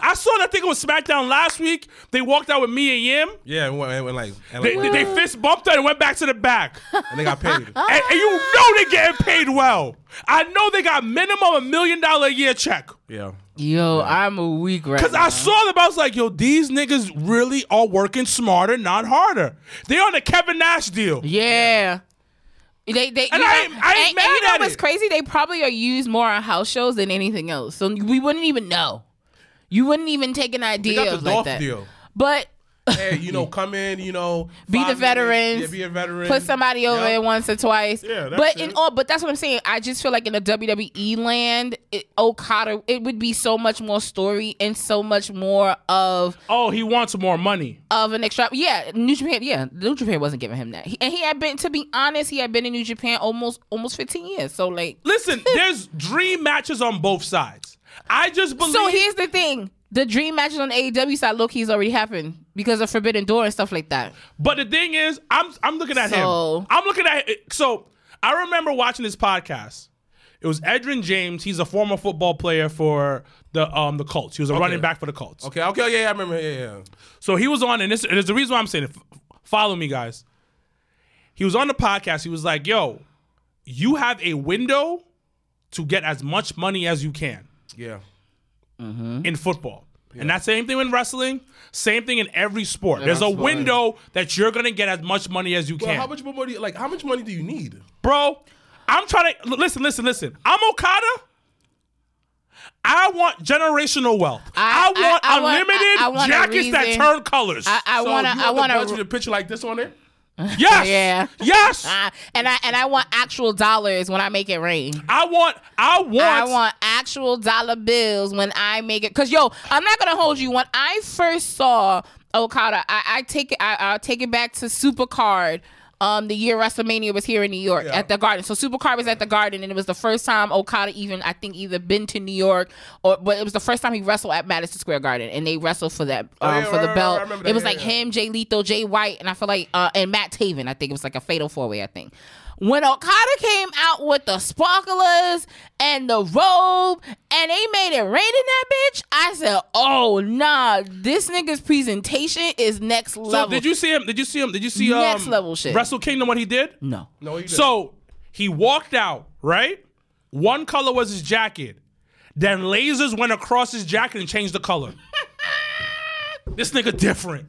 I saw that thing on SmackDown last week. They walked out with Mia Yim. Yeah, and, went- and, like, and, They, like, they, they fist bumped her and went back to the back. and they got paid. and, and you know they getting paid well. I know they got minimum a million dollar a year check. yeah. Yo, I'm a weak right Cause I saw them, I was like, yo, these niggas really are working smarter, not harder. They on the Kevin Nash deal. Yeah. They, they, And you I know- ain't- I ain't and- mad and you know at what's it. crazy? They probably are used more on house shows than anything else. So we wouldn't even know. You wouldn't even take an idea They got of the like Dolph that. deal. But hey, you know, come in, you know, Be the veterans. yeah, be a veteran, put somebody over Yep. it once or twice. Yeah, that's but in all, but that's what I'm saying. I just feel like in the WWE land, it, Okada, it would be so much more story and so much more of Oh, he wants more money. of an extra. Yeah, New Japan. Yeah, New Japan wasn't giving him that, he, and he had been. To be honest, he had been in New Japan almost almost 15 years. So like, Listen, there's dream matches on both sides. I just believe. so here's the thing: the dream matches on the AEW side, low key's already happened because of Forbidden Door and stuff like that. But the thing is, I'm I'm looking at So- him. I'm looking at so I remember watching this podcast. It was Edgerrin James. He's a former football player for the um the Colts. He was a running back for the Colts. Okay, okay, yeah, yeah, I remember, yeah, yeah. So he was on, and this is the reason why I'm saying it. F- Follow me, guys. He was on the podcast. He was like, "Yo, you have a window to get as much money as you can yeah. Mm-hmm. in football." And that same thing in wrestling, same thing in every sport. There's a sport. window that you're gonna get as much money as you Well, can. how much more money? Like, how much money do you need? bro. I'm trying to listen, listen, listen. I'm Okada. I want generational wealth. I, I- I- want I want- unlimited I- I want jackets that turn colors. I, I so want I want want the bunch with to. a picture like this on it. Yes. Yeah. Yes. Uh, and I and I want actual dollars when I make it rain. I want. I want. I want actual dollar bills when I make it. Cause yo, I'm not gonna hold you. When I first saw Okada, I, I take it. I, I'll take it back to Supercard. Um, the year WrestleMania was here in New York Yeah. at the Garden. So Supercard was at the Garden, and it was the first time Okada even I think either been to New York or but it was the first time he wrestled at Madison Square Garden, and they wrestled for that um, Oh, yeah, for right, the belt. right, it was like him, Jay Lethal, Jay White, and I feel like uh, and Matt Taven. I think it was like a fatal four way. I think when Okada came out with the sparklers and the robe and they made it rain in that bitch, I said, "Oh nah, this nigga's presentation is next level." So level." did you see him? Did you see him? Did you see Next um, level shit. Wrestle Kingdom? What he did? No. No, you didn't. So he walked out, right? One color was his jacket. Then lasers went across his jacket and changed the color. this nigga different.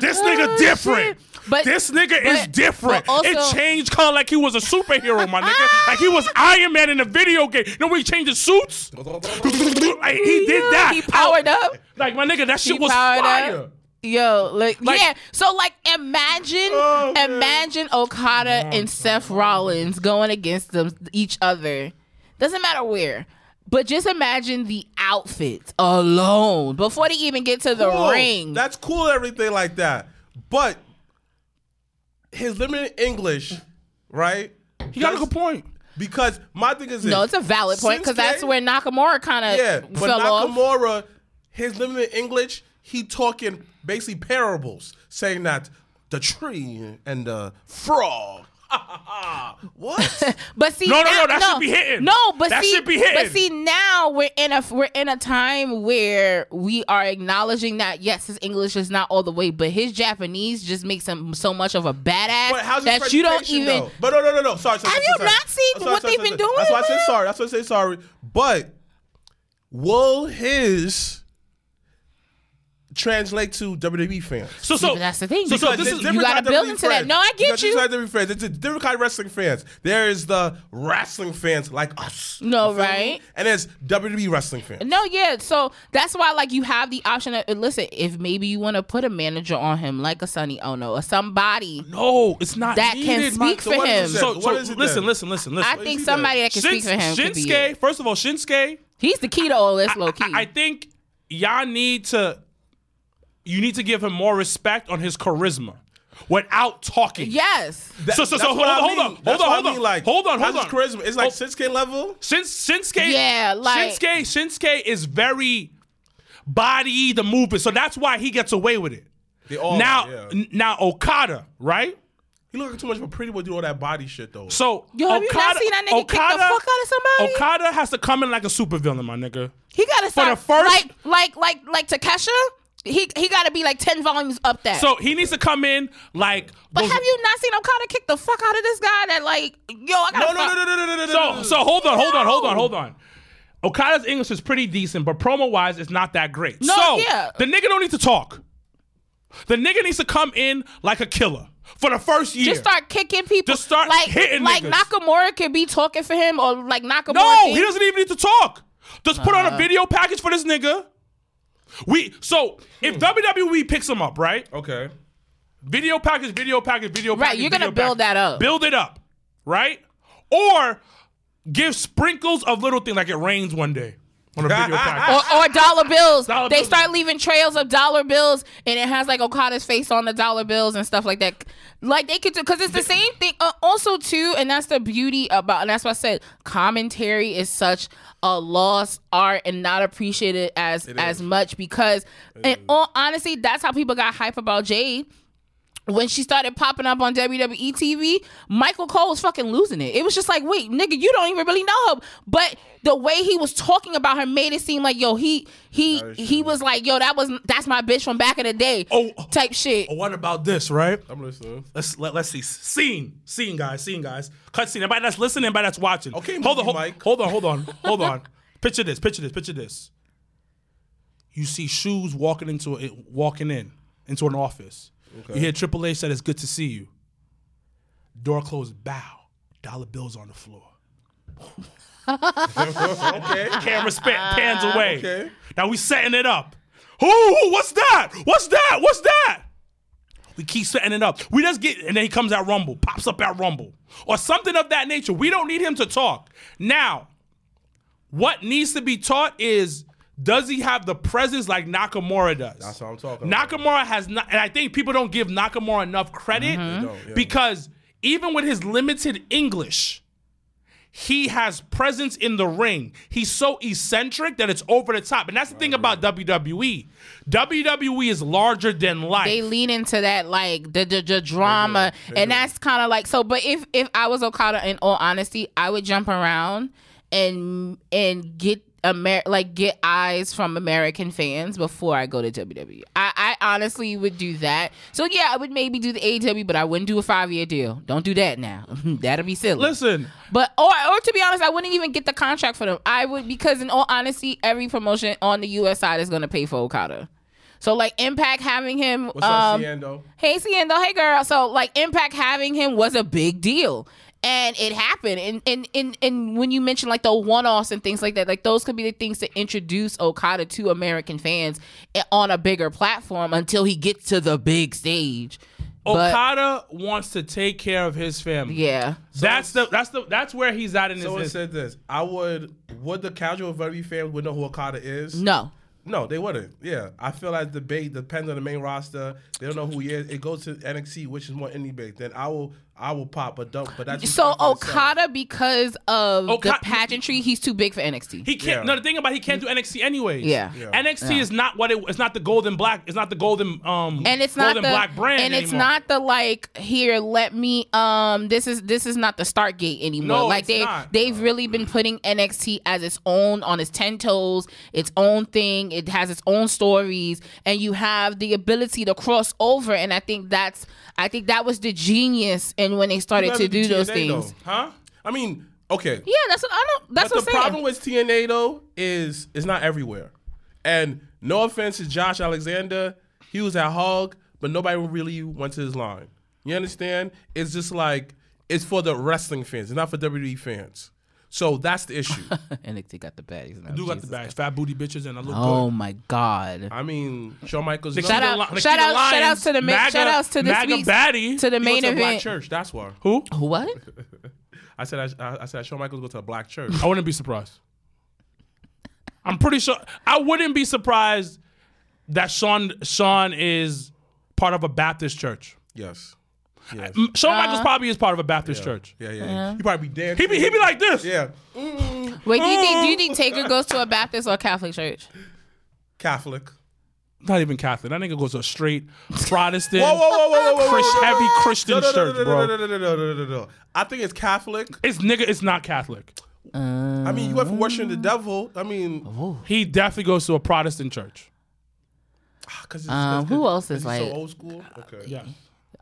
This nigga Oh, different. shit. But- this nigga is different. also- it changed color like he was a superhero, my nigga. Like he was Iron Man in a video game. You know when he changed his suits? Like, he did that. He powered up. Like my nigga, that shit He was powered fire. up. Yo, like, Like- yeah. So like, imagine, Oh, imagine Okada and Seth Rollins going against them each other. Doesn't matter where, but just imagine the outfits alone before they even get to the Cool. ring. That's cool, everything like that. But his limited English, right? He got a good point. Because my thing is, no, this. it's a valid point because that's where Nakamura kind of Yeah, but fell off. Nakamura, his limited English, he talking basically parables, saying that the tree and the frog. what? But see, No, no, no, that should be hitting. No, but That see, should be hitting. But see, now we're in a we're in a time where we are acknowledging that yes, his English is not all the way, but his Japanese just makes him so much of a badass that you don't even. though? But no, no, no, no. Sorry, sorry. Have sorry, you sorry. not seen sorry, what they've been sorry. That's why I doing, said sorry. That's why I say sorry. But will his translate to WWE fans? So, so but that's the thing. So, so this There's is you different gotta kind of build WWE into that. No, I get Because you. There's different fans. It's a different kind of wrestling fans. There is the wrestling fans like us. No, You feel me? right? And there's WWE wrestling fans. No, yeah. So that's why, like, you have the option of listen. If maybe you want to put a manager on him, like a Sonny Onoo or somebody no, it's not that can speak my- for what him. is So, so is it listen, then? listen, listen, listen. I What think somebody doing? that can speak for him could be Shinsuke, first of all, Shinsuke, He's the key to all this, low key. I, I think y'all need to, you need to give him more respect on his charisma without talking. yes. That- So- so- so what hold I on, hold mean. on, hold That's on, what hold I on. mean, like, Hold on, hold his on. charisma. It's like Oh. Shinsuke level. Since Shinsuke, Yeah, like- Shinsuke, Shinsuke is very body the movement, so that's why he gets away with it. They all now, are, yeah. n- now Okada, right? He look like too much of a pretty boy doing all that body shit though. So Yo, have you not seen that nigga kick the fuck out of somebody? Okada has to come in like a supervillain, my nigga. He gotta start the first- like like like like Takesha. He he gotta be like ten volumes up that. So he needs to come in like. but those- have you not seen Okada kick the fuck out of this guy? That like yo, I gotta no, no, no, no, no, no, no, no, So so hold on, hold on, hold on, hold on. Okada's English is pretty decent, but promo wise, it's not that great. No, so yeah. the nigga don't need to talk. The nigga needs to come in like a killer for the first year. Just start kicking people. Just start like hitting like niggas. Nakamura could be talking for him, or like Nakamura. no, can- he doesn't even need to talk. Just put on a uh. video package for this nigga. We so if hmm. WWE picks him up, right? Okay. Video package, video package, video package. Right, you're gonna video build package. that up. Build it up, right? Or give sprinkles of little things like it rains one day on a video package. or, or dollar bills. Dollar they bills. start leaving trails of dollar bills, and it has like Okada's face on the dollar bills and stuff like that. Like they could do because it's the same thing. Uh, also, too, and that's the beauty about, and that's what I said. Commentary is such a lost art and not appreciated as as much because, in all honesty, that's how people got hype about Jade when she started popping up on WWE TV, Michael Cole was fucking losing it. It was just like, wait, nigga, you don't even really know her. But the way he was talking about her made it seem like, yo, he he he was like, yo, that was that's my bitch from back in the day. Oh. type shit. Oh, what about this, right? I'm listening. Let's let, let's see. Scene, scene, guys, scene, guys. Cut scene. Everybody that's listening, everybody that's watching. Okay, hold on, hold, Mike. hold on, hold on, hold on. Picture this, picture this, picture this. You see shoes walking into it, walking in into an office. You hear Triple H said, "It's good to see you." Door closed. Bow. Dollar bills on the floor. okay. Camera span, pans ah, away. Okay. Now we setting it up. Who? What's that? What's that? What's that? We keep setting it up. We just get, and then he comes at Rumble, pops up at Rumble, or something of that nature. We don't need him to talk. Now, what needs to be taught is does he have the presence like Nakamura does? That's what I'm talking about. Nakamura has not, and I think people don't give Nakamura enough credit mm-hmm. don't, yeah. because even with his limited English, he has presence in the ring. He's so eccentric that it's over the top. And that's the thing about WWE. WWE is larger than life. They lean into that like the the, the drama, and that's kind of like so. But if if I was Okada, in all honesty, I would jump around and and get Amer- like get eyes from American fans before I go to WWE. I, I honestly would do that. So yeah, I would maybe do the AEW, but I wouldn't do a five year deal. Don't do that now. That'll be silly. Listen, But or or to be honest, I wouldn't even get the contract for them. I would because in all honesty, every promotion on the US side is gonna pay for Okada. So like Impact having him What's um up, Ciendo? Hey Ciendo, hey girl. So like Impact having him was a big deal. And it happened. And and, and and when you mention like the one offs and things like that, like those could be the things to introduce Okada to American fans eh, on a bigger platform until he gets to the big stage. But Okada wants to take care of his family. yeah. That's the that's the that's where he's at in his. Someone said this. I would. Would the casual WWE fan would know who Okada is? No. No, they wouldn't. Yeah, I feel like the bait depends on the main roster. They don't know who he is. It goes to NXT, which is more indie based. Then I will, I will pop, but don't. But that's So for itself. Okada, because of the pageantry, he's too big for NXT. He can't. Yeah. No, the thing about it, he can't do NXT anyways. Yeah. Yeah. NXT is not what it. It's not the golden black. It's not the golden um. and it's not the black brand and it's anymore. not the like here let me um this is this is not the start gate anymore No, like it's they not. they've really been putting NXT as its own on its 10 toes its own thing it has its own stories and you have the ability to cross over and I think that's I think that was the genius and when they started to do those TNA things though. Huh? I mean, okay. yeah that's what I don't that's but what the I'm problem with TNA though is it's not everywhere. And no offense to Josh Alexander, he was at Hog, but nobody really went to his line. You understand? It's just like it's for the wrestling fans. It's not for WWE fans. So that's the issue. NXT got the bags now Do got the Jesus bags, fat booty bitches, and I look oh good. my god I mean, Shawn Michaels. Nikita Shout out- Li- shout Nikita out- shout Lyons, outs to the ma- MAGA, shout outs to this MAGA week's- baddie. to the He main went to a black church. That's why. Who? Who what I said I, I said Shawn Michaels go to a black church. I wouldn't be surprised. I'm pretty sure. I wouldn't be surprised that Shawn Shawn is part of a Baptist church. yes. Yes. M- Shawn. Michaels probably is part of a Baptist church. Yeah, yeah. yeah. He probably be dancing. He be he be like this. yeah. Wait, do you think do you think Taker goes to a Baptist or Catholic church? Catholic. Not even Catholic. That nigga goes to a straight Protestant. Whoa, whoa, whoa, whoa, whoa, whoa, Christ- whoa, whoa, heavy. Christian no, no, church, no, no, bro. No, no, no, no, no, no, no, no. I think it's Catholic. It's nigga. It's not Catholic. I mean, you went from worshiping the devil. I mean, He definitely goes to a Protestant church. because it's, Um, it's- who else is it's like- so old school? Okay. Yeah.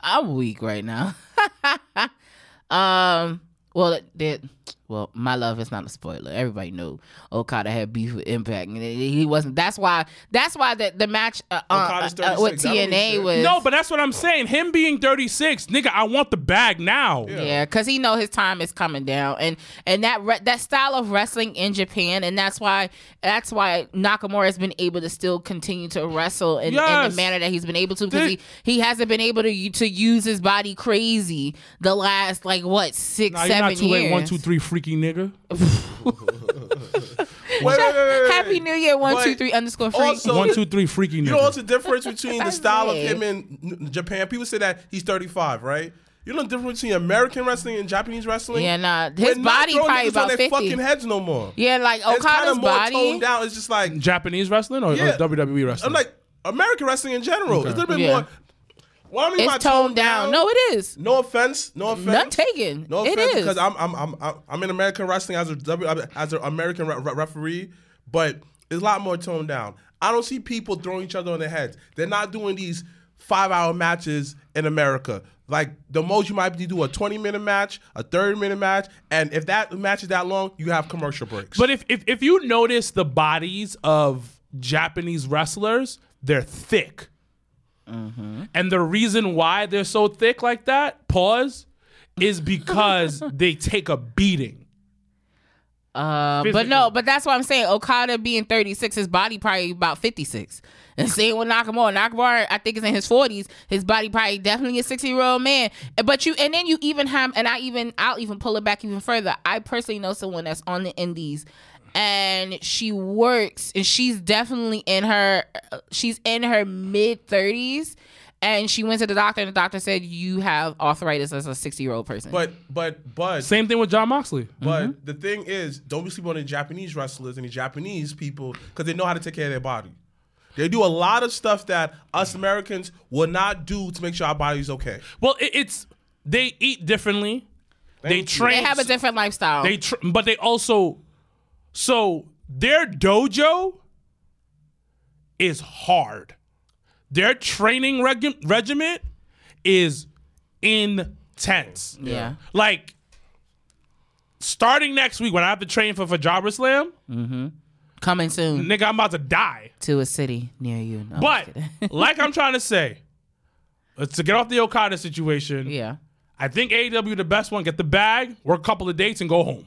I'm weak right now. um, well, that Well, my love is not a spoiler. Everybody know Okada had beef with Impact, and he wasn't. That's why. That's why the the match uh, uh, uh, with 36. That don't mean TNA was No, but that's what I'm saying. Him being 36, nigga, I want the bag now. Yeah, because he know his time is coming down, and and that re- that style of wrestling in Japan, and that's why that's why Nakamura has been able to still continue to wrestle in, in the manner that he's been able to because They- he, he hasn't been able to to use his body crazy the last like what six Nah, you're seven not too years. late. One, two, three, freaky nigga. Wait, wait, wait, wait, wait. Happy New Year one But two three underscore freak. also- One, two, three, freaky You know what's the difference between the style of him in Japan? People say that he's 35, right? You know the difference between American wrestling and Japanese wrestling? yeah, nah, We're his not body throwing probably niggas on about their fifty. fucking heads no more. Yeah, like Okada's it's kind Okada's of more body. toned down. It's just like Japanese wrestling or, or WWE wrestling? I'm like American wrestling in general. It's a little bit Yeah. more. What I mean by It's toned down. No, it is. No offense. No offense. None taken. No offense, is. because I'm I'm I'm I'm- I'm in American wrestling as a W as an American re- re- referee, but it's a lot more toned down. I don't see people throwing each other on their heads. They're not doing these five hour matches in America. Like the most you might be do a 20 minute match, a 30 minute match, and if that match is that long, you have commercial breaks. But if, if if you notice the bodies of Japanese wrestlers, they're thick. And the reason why they're so thick like that, pause, is because they take a beating. Uh, but no, but that's what I'm saying. Okada being 36, his body probably about 56. And same with Nakamura. Nakamura, I think is in his 40s. His body probably definitely a 60 year old man. But you, and then you even have, and I even, I'll even pull it back even further. I personally know someone that's on the Indies, and she works, and she's definitely in her, she's in her mid 30s. And she went to the doctor, and the doctor said, "You have arthritis as a 60 year old person." but but but Same thing with Jon Moxley. But Mm-hmm. the thing is, don't be sleeping on the Japanese wrestlers and the Japanese people because they know how to take care of their body. They do a lot of stuff that us Americans will not do to make sure our body's okay. Well, it, it's they eat differently. they Thank you. train. they have a different lifestyle. They tr- but they also so their dojo is hard. Their training reg- regiment is intense. yeah. Like starting next week when I have to train for Jobber Slam, Mm-hmm. Coming soon nigga, I'm about to die. to a city near you. No, I'm But like I'm trying to say, to get off the Okada situation, yeah. I think AEW the best one. Get the bag, work a couple of dates, and go home.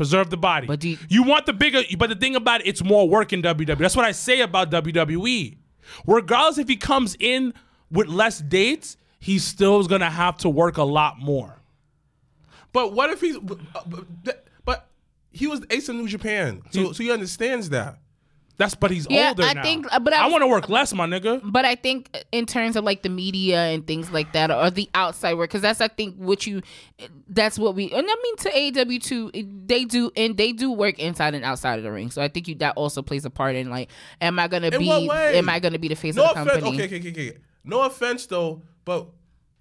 Preserve the body. But do you- want the bigger? But the thing about it, it's more work in WWE. That's what I say about WWE. Regardless if he comes in with less dates, he still is gonna have to work a lot more. But what if he's? But, but- but he was ace of New Japan, so so he understands that. That's but he's Yeah, older I now. think- but I I want to work less, my nigga. But I think in terms of like the media and things like that, or the outside work, because that's I think what you, that's what we, and I mean to AEW too. They do and they do work inside and outside of the ring. So I think you that also plays a part in like, am I gonna be, am I gonna be the face No of the offense. company? Okay, okay, okay, okay. No offense though, but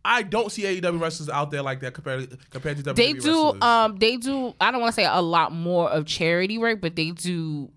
I don't see AEW wrestlers out there like that compared compared to WWE they do wrestlers. um they do i don't want to say a lot more of charity work but they do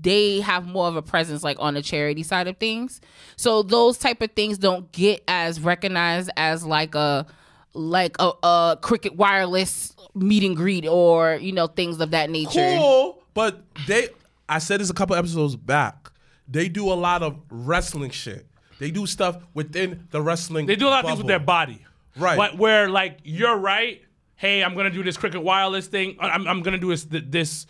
they have more of a presence like on the charity side of things so those type of things don't get as recognized as like a like a, a cricket wireless meet and greet or you know things of that nature cool, but they. I said this a couple episodes back. They do a lot of wrestling shit. They do stuff within the wrestling. They do a lot of things with their body. Right. But where like you're right. Hey, I'm gonna do this cricket wireless thing. I'm, I'm gonna do this this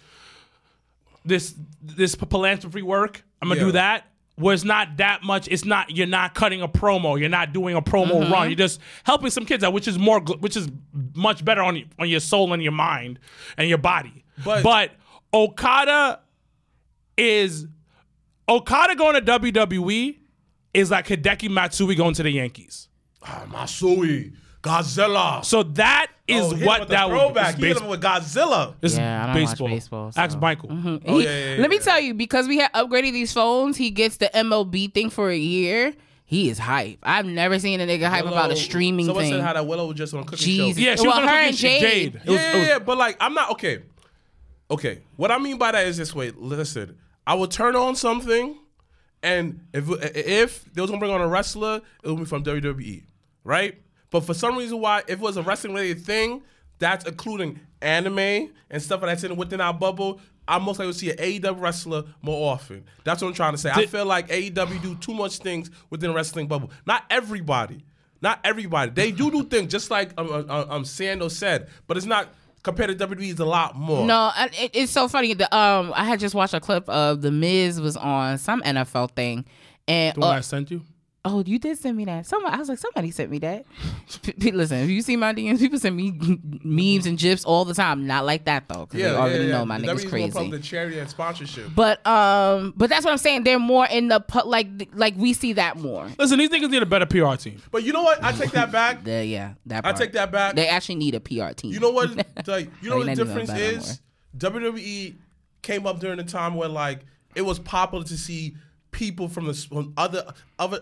this this philanthropy work. I'm gonna Yeah. do that. Was not that much. It's not. You're not cutting a promo. You're not doing a promo Mm-hmm. run. You're just helping some kids out, which is more, which is much better on on your soul and your mind and your body. But- but Okada is Okada going to WWE is like Hideki Matsui going to the Yankees. Ah, Masui, Godzilla. So that oh, is Oh, hit him what with that would throwback. be. He hit him with Godzilla. This is Yeah, I don't watch baseball. baseball, so- Ask Michael. Mm-hmm. Oh, He- yeah, yeah, let me tell you because we had upgraded these phones he gets the mlb thing for a year he is hype i've never seen a nigga hype about a Willow- streaming Someone thing said how that Willow was just on a cooking Jesus. show. Yeah, she Well, was on her and sh- Jade. It was- yeah, it yeah, was- yeah, but like I'm not okay. Okay, what I mean by that is this way. Listen, I would turn on something, and if if they was gonna bring on a wrestler, it would be from WWE, right? But for some reason, why if it was a wrestling related thing, that's including anime and stuff that's in within our bubble, I most likely see an AEW wrestler more often. That's what I'm trying to say. I feel like AEW do too much things within the wrestling bubble. Not everybody. Not everybody. They do do things just like um, um, um Sando said, but it's not compared to WWE. It's a lot more. No, it, it's so funny. The um, I had just watched a clip of the Miz was on some NFL thing, and The one uh, I sent you. Oh, you did send me that. Someone, I was like, somebody sent me that. P- p- listen, if you see my DMs, people send me memes and gifs all the time. Not like that though, because yeah, they already yeah, yeah. know my The nigga's WWE's more from crazy. the charity and sponsorship. But um, but that's what I'm saying. They're more in the pu- like like we see that more. Listen, these niggas need a better PR team. But you know what? I take that back. The, yeah, that. I take that back. They actually need a PR team. You know what? Like, you know what the you're not even difference is? that is? WWE came up during a time where like it was popular to see people from the from other other.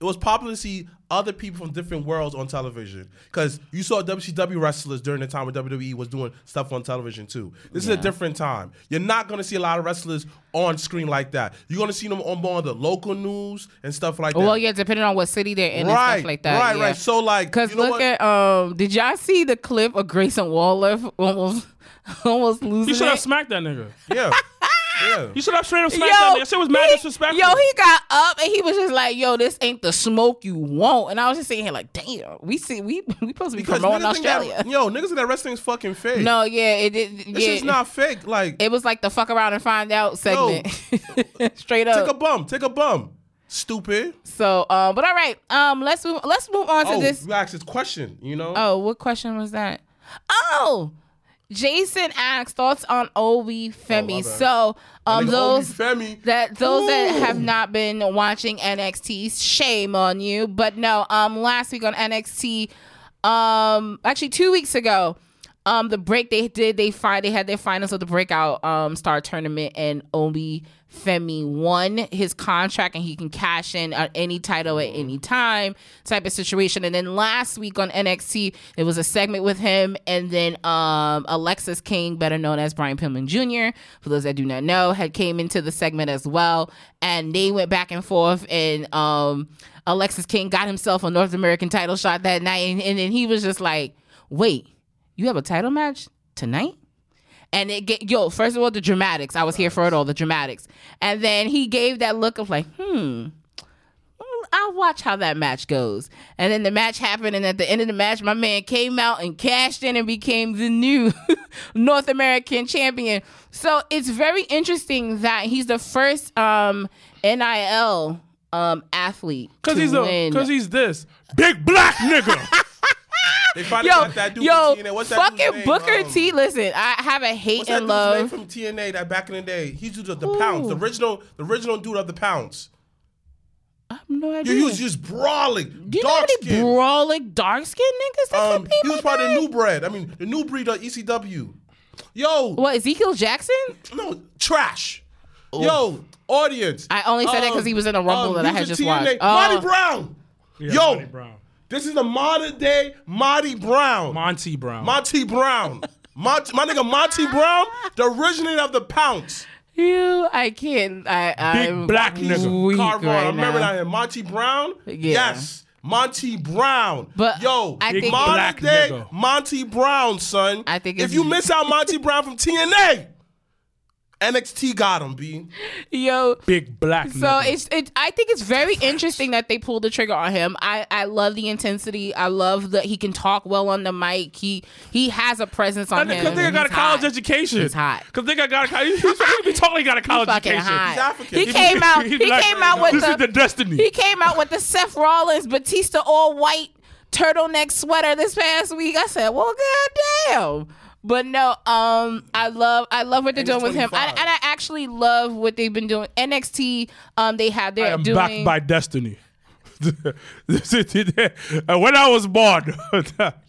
It was popular to see other people from different worlds on television because you saw WCW wrestlers during the time when WWE was doing stuff on television too. This is a different time. You're not going to see a lot of wrestlers on screen like that. You're going to see them on more of the local news and stuff like that. Well, yeah, depending on what city they're in and right, stuff like that. right, yeah. right. So like, Cause you know look what? at um, did y'all see the clip of Grayson Waller almost almost losing You should have smacked that nigga. yeah, yeah. You should have straight up smacked that nigga. Shit was mad he- disrespectful. Yo, he got up and he was just like, "Yo, this ain't the smoke you want." And I was just sitting here like, "Damn, we see we we supposed to be Because promoting niggas think Australia." That, yo, niggas in that wrestling is fucking fake. no, yeah, it did. It's Yeah, just not fake. Like, it was like the fuck around and find out segment, straight up. take a bum, take a bum. Stupid. so, um, but all right, um, let's move. Let's move on to Oh, this. you asked this question, you know? Oh, what question was that? Oh, Jason asked thoughts on Oba Femi. Oh, so, um, those Femi. that those that have not been watching NXT, shame on you. But no, um, last week on NXT, um, actually two weeks ago, um, the break they did, they find they had their finals of the breakout um star tournament, and Oba Femi won his contract, and he can cash in on any title at any time, type of situation. And then last week on NXT, there was a segment with him, and then um Lexis King, better known as Brian Pillman Jr., for those that do not know, had came into the segment as well, and they went back and forth, and um Lexis King got himself a North American title shot that night, and, and then he was just like, "Wait, you have a title match tonight?" And it get yo, first of all, the dramatics. I was here for it all, the dramatics. And then he gave that look of like, hmm, I'll watch how that match goes. And then the match happened, and at the end of the match, my man came out and cashed in and became the new North American champion. So it's very interesting that he's the first um, NIL um, athlete Cause he's a, cause he's this big black nigga. They finally yo, got that dude yo, from TNA. What's that fucking name? Booker Um, T. Listen, I have a hate What's that and dude's love. name from TNA that back in the day? He's the, the pounds, the original, the original dude of the pounds. I have no You idea. he was just brawling, Do you know how dark many skin. brawling dark skinned niggas that Um, compete he was part of the new breed. I mean, the new breed of ECW. Yo, What Ezekiel Jackson? no trash. Yo, audience. I only said that because he was in a Rumble that I had just TNA. watched. Marty Oh. Brown. Yeah, Yo, Monty Brown. This is the modern day Marty Brown. Monty Brown. Monty Brown. Monty, my nigga Monty Brown, the originator of the pounce. You, I can't. I, I'm black nigga. weak Carver, right I remember now. that here. Monty Brown? Yeah. Yes. Monty Brown. But yo, I think- modern Black day nigga. Monty Brown, son. I think if it's- you miss out Monty Brown from TNA, NXT got him, B. Yo, big black So nigga. it's it. I think it's very interesting that they pulled the trigger on him. I I love the intensity. I love that he can talk well on the mic. He he has a presence on him. Because they and got a college hot. education. He's hot. Because they got, got a college. He's, he be talking. He got a college fucking education. hot. He's African. He He- came out. He's He like, came out with this the, is the destiny. He came out with the Seth Rollins Batista all white turtleneck sweater this past week. I said, "Well, goddamn." But no, um, I love I love what they're doing with him, 25. and, I actually love what they've been doing. NXT, um, they have I they're am doing. backed by destiny. This is- and when I was born,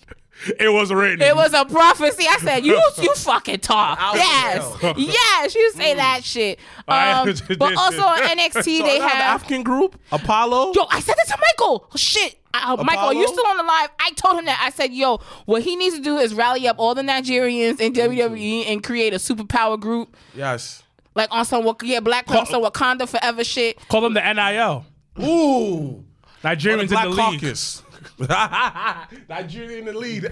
it was written. It was a prophecy. I said, "You, you fucking talk." Yes, yes, you say that shit. Um, but also on NXT, So they now the have. African group, Apollo. Yo, I said that to Michael. Oh, shit. Uh, Michael, are you still on the live? I told him that. I said, yo, what he needs to do is rally up all the Nigerians in WWE and create a superpower group. Yes. Like on some, Wak- yeah, Black on some Wakanda forever shit. Call them the NIL. Ooh. Nigerians Black in the league. Caucus. Nigeria in the lead.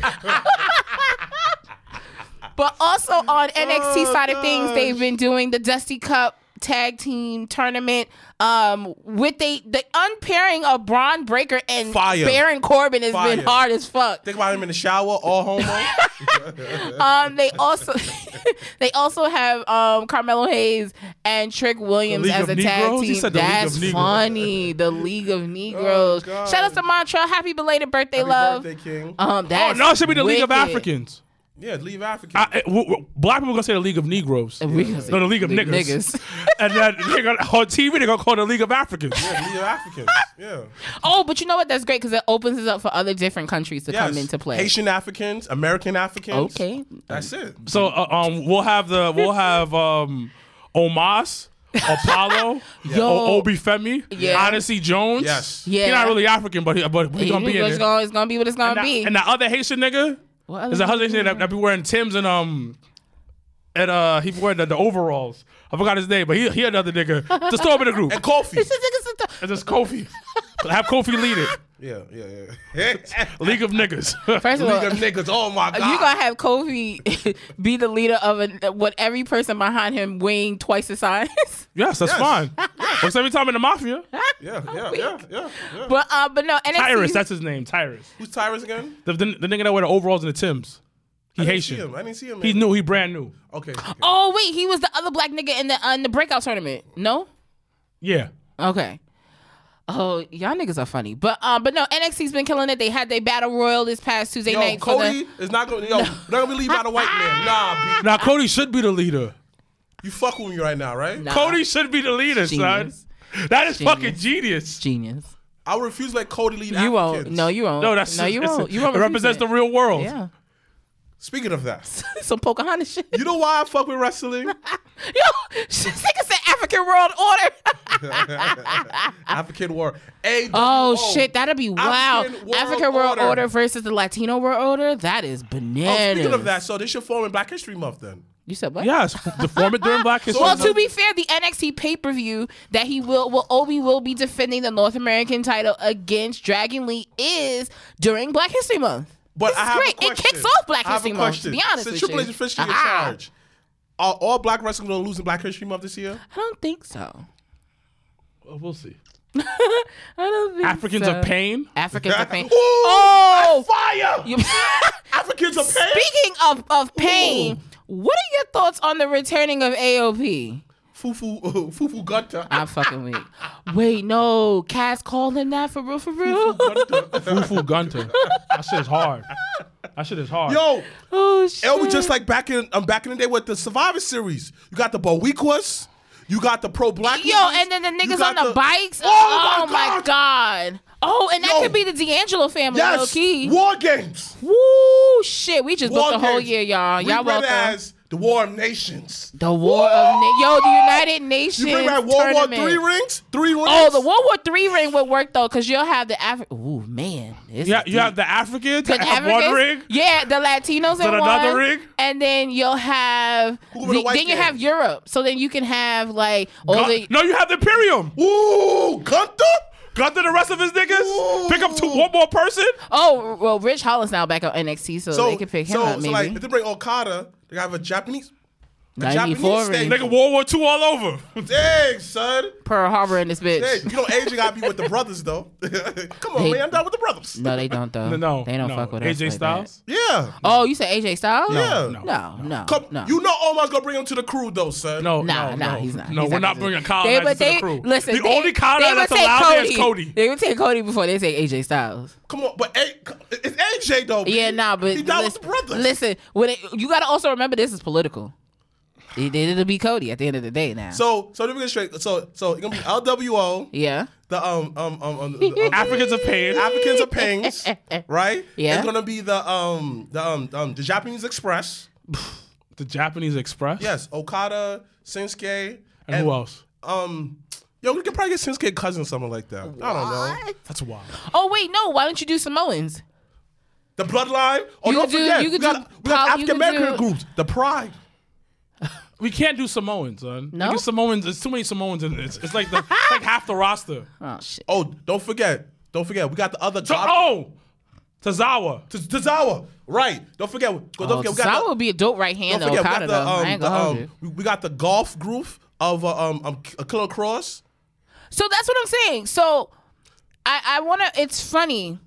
but also on NXT oh, side of things, oh, they've been doing the Dusty Cup tag team tournament um with the the unpairing of Bron Breakker and Fire. Baron Corbin has been hard as fuck. Think about him in the shower, all homo. Um they also they also have um Carmelo Hayes and Trick Williams as a tag? Team. said the League of That's funny. The League of Negroes. God. Shout out to Montreal. Happy belated birthday, Happy love. birthday, King. Um Oh no, it should be the League of. Africans. Yeah, leave African. I, I- w- w- black people gonna say the League of Negroes. We gonna say No, the League of League Niggas. and then they gonna, on TV they're gonna call it the League of Africans. yeah, League of Africans. Yeah. Oh, but you know what? That's great because it opens us up for other different countries to Yes. come into play. Haitian Africans, American Africans. Okay. That's it. So uh, um, we'll have the we'll have um, Omos, Apollo, Yo. o- Oba Femi, Yeah. Odyssey Jones. Yes. Yeah. He's not really African, but he, but he's gonna be in it's, it. gonna, it's gonna be what it's gonna and, that, be. and that other Haitian nigga, What there's a other other Haitian that, that be wearing Tims and um, and uh, he be wearing the, the overalls. I forgot his name, but he he another nigga. Just throw him in the group. And Kofi. It's just Kofi. Have Kofi lead it. Yeah, yeah, yeah. League of niggas. First of all, League of niggas. Oh my god. you gonna have Kofi be the leader of a, what every person behind him weighing twice the size. yes, that's Yes. fine. Works every time in the mafia. yeah, yeah, yeah, yeah, yeah. but uh, but no, NXT. Tyrus, that's his name. Tyrus. Who's Tyrus again? The, the, the nigga that wear the overalls and the Tims. He I didn't see Haitian. him. I didn't see him. He's new. He brand new. Okay. okay. oh wait, he was the other black nigga in the uh, in the breakout tournament. No. Yeah. Okay. Oh, y'all niggas are funny, but um, but no, NXT's been killing it. They had their battle royal this past Tuesday Yo, night. for the- Cody is not gonna. Yo, not gonna be lead by the white man. Nah, B. Now Cody should be the leader. You fuck with me right now, right? Nah. Cody should be the leader, Genius. son. That is Genius. fucking genius. genius. I refuse to let Cody lead You won't. No, you won't. No, that's no, you it's- won't. You won't. It represents it. the real world. Yeah. Speaking of that, Some Pocahontas shit. you know why I fuck with wrestling? Yo, this nigga said African World Order. African War. A oh shit, that'd be wild. African World African World Order. Order. versus the Latino World Order. That is Oh, bananas. speaking of that, so this should form in Black History Month then. you said what? Yes. The former during Black History. Well, to be fair, the NXT pay per view that he will, will Oba will be defending the North American title against Dragon Lee is during Black History Month. But This I is have great. a It kicks off Black I have a History Month, to be honest Since with Triple you. H is officially in charge, are all Black wrestlers going to lose in Black History Month this year? I don't think so. Well, we'll see. I don't think Africans so. of pain. Africans of pain. Ooh, Oh! fire! You- Africans of pain. Speaking of, of pain, what are your thoughts on the returning of AOP? Fufu, Fufu Gunther. I'm fucking weak. Wait, no. Cass called him that for real, for real? Fufu Gunther. That shit is hard. That shit is hard. Yo, oh, shit. it was just like back in um, back in the day with the Survivor Series. You got the Boricuas, you got the pro black. Yo, and then the niggas on the, bikes. Oh, Oh, my my God. Oh, and that Yo. could be the D'Angelo family, low Yes, key. War Games. Woo, shit. We just War booked the whole year, y'all. We Y'all welcome. as the War of Nations. the War of Na- Yo, the United Nations. You bring back World War. Three rings, three rings. Oh, the World War Three ring would work though, because you'll have the African. Ooh man, Yeah, is you have the Africans The that have one ring. Yeah, the Latinos in Then one. another ring? And then you'll have Who the the- white then you have Europe. So then you can have like all Gun- the no, you have the Imperium. Ooh, Gunther. Gunter the rest of his niggas. Ooh. Pick up two, one more person. Oh well Ridge Holland's now back on NXT, so, So they can pick him so, up so maybe. like if they bring Okada, they have a Japanese. A 94 Japanese Nigga, World War II all over. Dang, son. Pearl Harbor in this bitch. Hey, you know, AJ gotta be with the brothers though. Come on, They- man, I'm down with the brothers. No, they don't though. No, no, they don't no. fuck with us. AJ like Styles. that. Yeah. Oh, you said AJ Styles? Yeah. no. No, no, Come, no. You know Omar's gonna bring him to the crew though, son. No, Nah, no, nah, no. he's not. No, He's we're not not gonna bringing do- colonizers but to the crew. Listen, the they, only they would that's take allowed Cody. there is Cody. They would take Cody before they take AJ Styles. Come on, but A- it's AJ though. Yeah, B. nah, but he down listen, with the brothers. listen when it, you got to also remember this is political. It, it'll be Cody at the end of the day now. So, so let me get straight. So, so it's gonna be LWO, yeah, the um um um, um the, um Africans of pain. Africans of Pangs, right? Yeah. It's gonna be the um the um, um the Japanese Express. The Japanese Express. Yes, Okada, Shinsuke, And, who else? Um, yo, we could probably get Shinsuke cousin something like that. I don't know. That's wild. Oh wait, no. Why don't you do Samoans? The bloodline. Oh, You don't could do- forget, you we could got, do we got pol- African American groups. The Pride. We can't do Samoans, son. No? Nigga, Samoans. There's too many Samoans in this. It's like the it's like half the roster. Oh shit. Oh, don't forget. Don't forget. We got the other So, oh, Tazawa. To Tozawa. Right. Don't forget. Don't Oh, forget. We got that the- would be a dope right hand Don't though. forget, we got the, um, the, um, we, we got the golf group of uh, um, um a Killer Kross. So that's what I'm saying. So I, I want to. It's funny.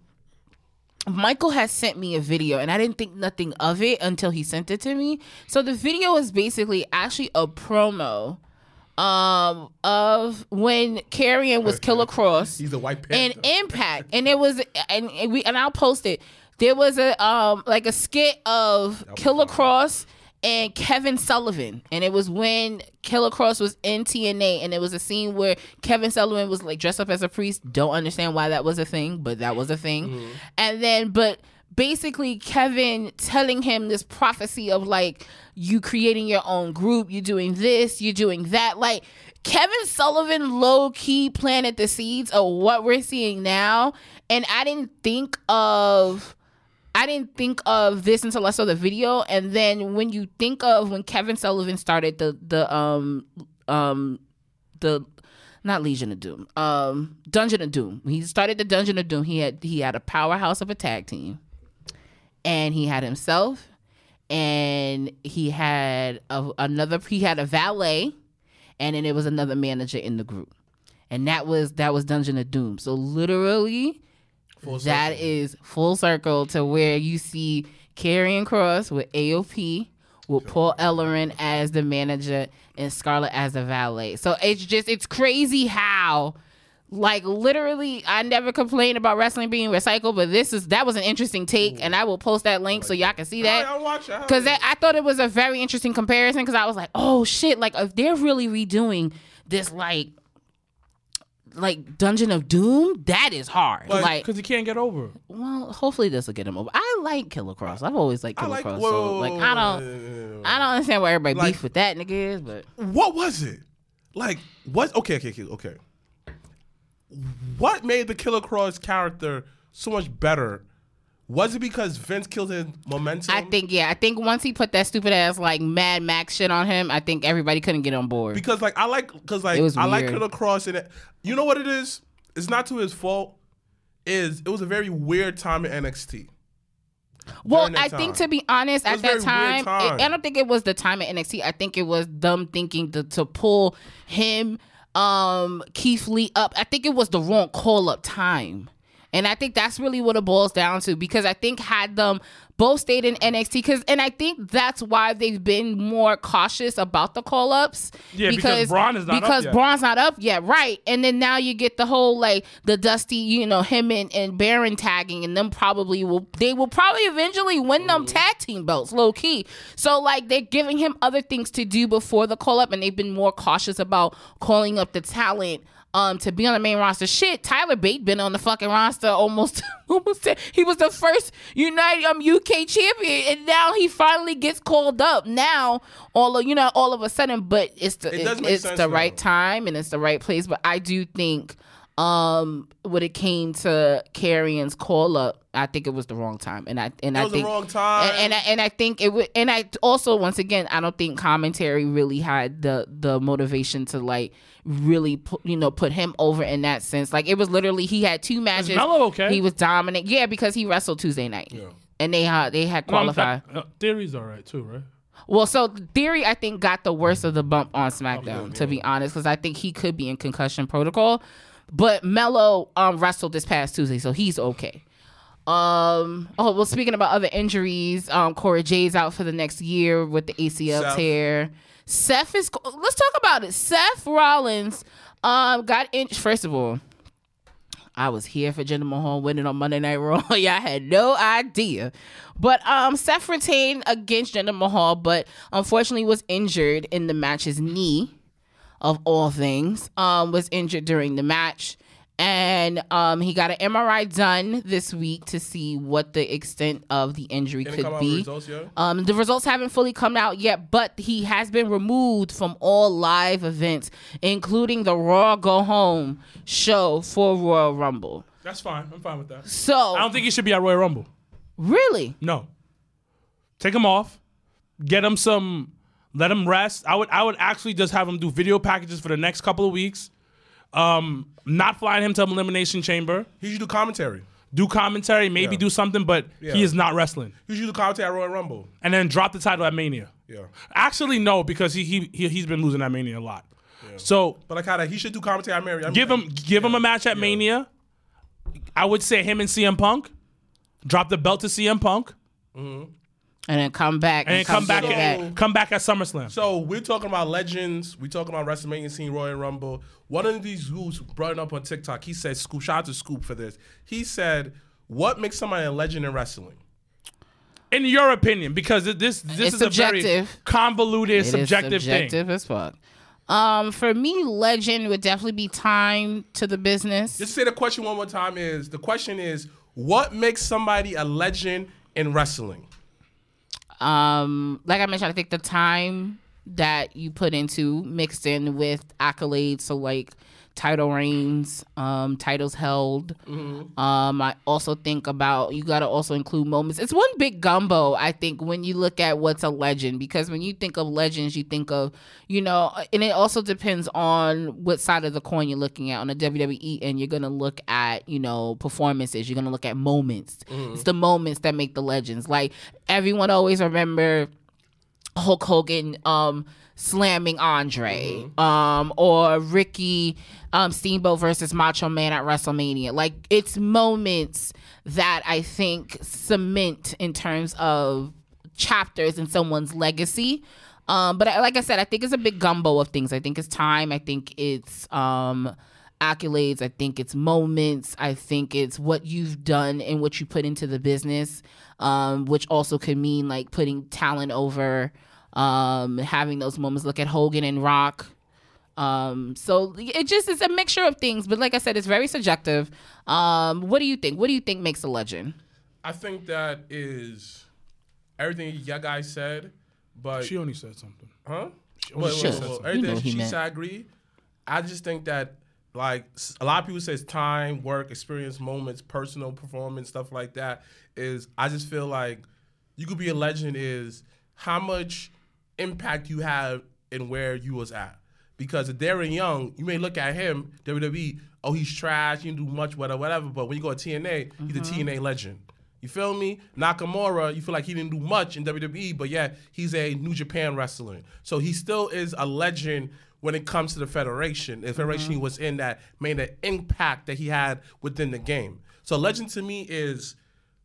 Michael has sent me a video, and I didn't think nothing of it until he sent it to me. So the video is basically actually a promo um of when Karrion was Killer Kross He's a white and. Impact, and it was and and we and I'll post it. There was a um like a skit of Killer Kross and Kevin Sullivan, and it was when Killer Kross was in TNA, and it was a scene where Kevin Sullivan was like dressed up as a priest. Don't understand why that was a thing, but that was a thing. Mm-hmm. And then, but basically Kevin telling him this prophecy of like you creating your own group, you doing this, you doing that. Like Kevin Sullivan low key planted the seeds of what we're seeing now. And I didn't think of I didn't think of this until I saw the video. And then when you think of when Kevin Sullivan started the the um um the not Legion of Doom, um Dungeon of Doom. He started the Dungeon of Doom. He had he had a powerhouse of a tag team and he had himself and he had a, another he had a valet and then there was another manager in the group and that was that was dungeon of doom so literally that is full circle to where you see Karrion Kross with AOP with Paul Ellering as the manager and Scarlett as the valet. So it's just it's crazy how like literally I never complained about wrestling being recycled, but this is that was an interesting take and I will post that link so y'all can see that. I'll watch it. Because I thought it was a very interesting comparison because I was like, oh shit, like if they're really redoing this like like Dungeon of Doom, that is hard. like Because he can't get over. well, hopefully this will get him over. I like Killer Kross. I've always liked Killer like. Cross. whoa, so like I don't. I don't understand why everybody Like- beef with that nigga is, but What was it? Like what? Okay, okay, okay, okay. What made the Killer Kross character so much better? Was it because Vince killed his momentum? I think yeah, I think once he put that stupid ass like Mad Max shit on him, I think everybody couldn't get on board. because like I like because like I like weird. Killer Kross and it, you know what it is? It's not to his fault. Is it was a very weird time in NXT. Well, I think to be honest, at that time, time. it- I don't think it was the time at NXT. I think it was them thinking to, to pull him, um, Keith Lee up. I think it was the wrong call up time. And I think that's really what it boils down to because I think had them both stayed in NXT because and I think that's why they've been more cautious about the call ups. Yeah, because Bron is not up because yet. Bron's not up yet, right? And then now you get the whole like the Dusty, you know, him and, and Baron tagging, and them probably will they will probably eventually win them tag team belts, low key. So like they're giving him other things to do before the call up, and they've been more cautious about calling up the talent. Um, to be on the main roster, shit. Tyler Bate been on the fucking roster almost, almost. ten- He was the first United um UK champion, and now he finally gets called up. Now, all of you know, all of a sudden, but it's the It it- it's sense, the though. right time and it's the right place. But I do think um when it came to Karrion's call up, I think it was the wrong time. And I and It I was the think wrong time. And, and I and I think it would and I also once again I don't think commentary really had the the motivation to like really put, you know put him over in that sense. Like it was literally he had two matches. Melo okay? He was dominant. Yeah, because he wrestled Tuesday night. yeah. And they had they had No, qualified. fact- uh, Theory's all right too, right? Well, so Theory, I think, got the worst of the bump on SmackDown, to be honest, because I think he could be in concussion protocol. But Melo um, wrestled this past Tuesday, so he's okay. Um. Oh well, speaking about other injuries, um, Cora Jade's out for the next year with the ACL Seth. tear. Seth is. Let's talk about it. Seth Rollins, um, got injured. First of all, I was here for Jinder Mahal winning on Monday Night Raw. Y'all had no idea. But um, Seth retained against Jinder Mahal, but unfortunately was injured in the match's knee, of all things, um, was injured during the match. And um, he got an MRI done this week to see what the extent of the injury Can could be. results? Um, the results haven't fully come out yet, but he has been removed from all live events, including the Raw Go Home show for Royal Rumble. That's fine. I'm fine with that. So, I don't think he should be at Royal Rumble. really, No. Take him off. Get him some. Let him rest. I would. I would actually just have him do video packages for the next couple of weeks. Um, not flying him to Elimination Chamber. He should do commentary. do commentary, maybe Yeah. do something, but Yeah. he is not wrestling. He should do commentary at Royal Rumble. And then drop the title at Mania. Yeah. Actually, no, because he he, he he's been losing at Mania a lot. So But like how that he should do commentary at Mary. I mean, give him give him a match at Mania. I would say him and CM Punk. Drop the belt to CM Punk and then come back and then come back get it at come back at SummerSlam. So we're talking about legends. We're talking about WrestleMania scene, Royal Rumble. One of these dudes brought it up on TikTok. He said, "Scoop, shout out to Scoop for this." He said, "What makes somebody a legend in wrestling?" In your opinion, because this this It's is a very subjective. convoluted, It is subjective, subjective as fuck. Um, for me, legend would definitely be time to the business. Just say the question one more time. Is the question is what makes somebody a legend in wrestling? Um, like I mentioned, I think the time that you put into mixed in with accolades, so like title reigns, um, titles held. Mm-hmm. Um, I also think about you got to also include moments. It's one big gumbo. I think when you look at what's a legend, because when you think of legends, you think of you know, and it also depends on what side of the coin you're looking at. On the WWE and you're gonna look at you know performances. You're gonna look at moments. It's the moments that make the legends. Like everyone always remember Hulk Hogan um slamming Andre um or Ricky um Steamboat versus Macho Man at WrestleMania. Like it's moments that I think cement in terms of chapters in someone's legacy. Um but I, like I said, I think it's a big gumbo of things. I think it's time, I think it's um accolades, I think it's moments, I think it's what you've done and what you put into the business. Um which also could mean like putting talent over um, having those moments. Look at Hogan and Rock. Um, so it just is a mixture of things. But like I said, it's very subjective. Um, what do you think? What do you think makes a legend? I think that is everything y'all guys said, but She only said something. Huh? only Wait, said wait, wait. Everything You know she meant. said, I agree. I just think that like a lot of people says time, work, experience, moments, personal performance, stuff like that. Is I just feel like you could be a legend is how much impact you have in where you was at. Because if Darren Young, you may look at him, WWE, oh he's trash, he didn't do much, whatever, whatever. But when you go to TNA, he's a mm-hmm. TNA legend. You feel me? Nakamura, you feel like he didn't do much in WWE, but yeah, he's a New Japan wrestler. So he still is a legend when it comes to the Federation. The Federation he mm-hmm. was in that made an impact that he had within the game. So legend to me is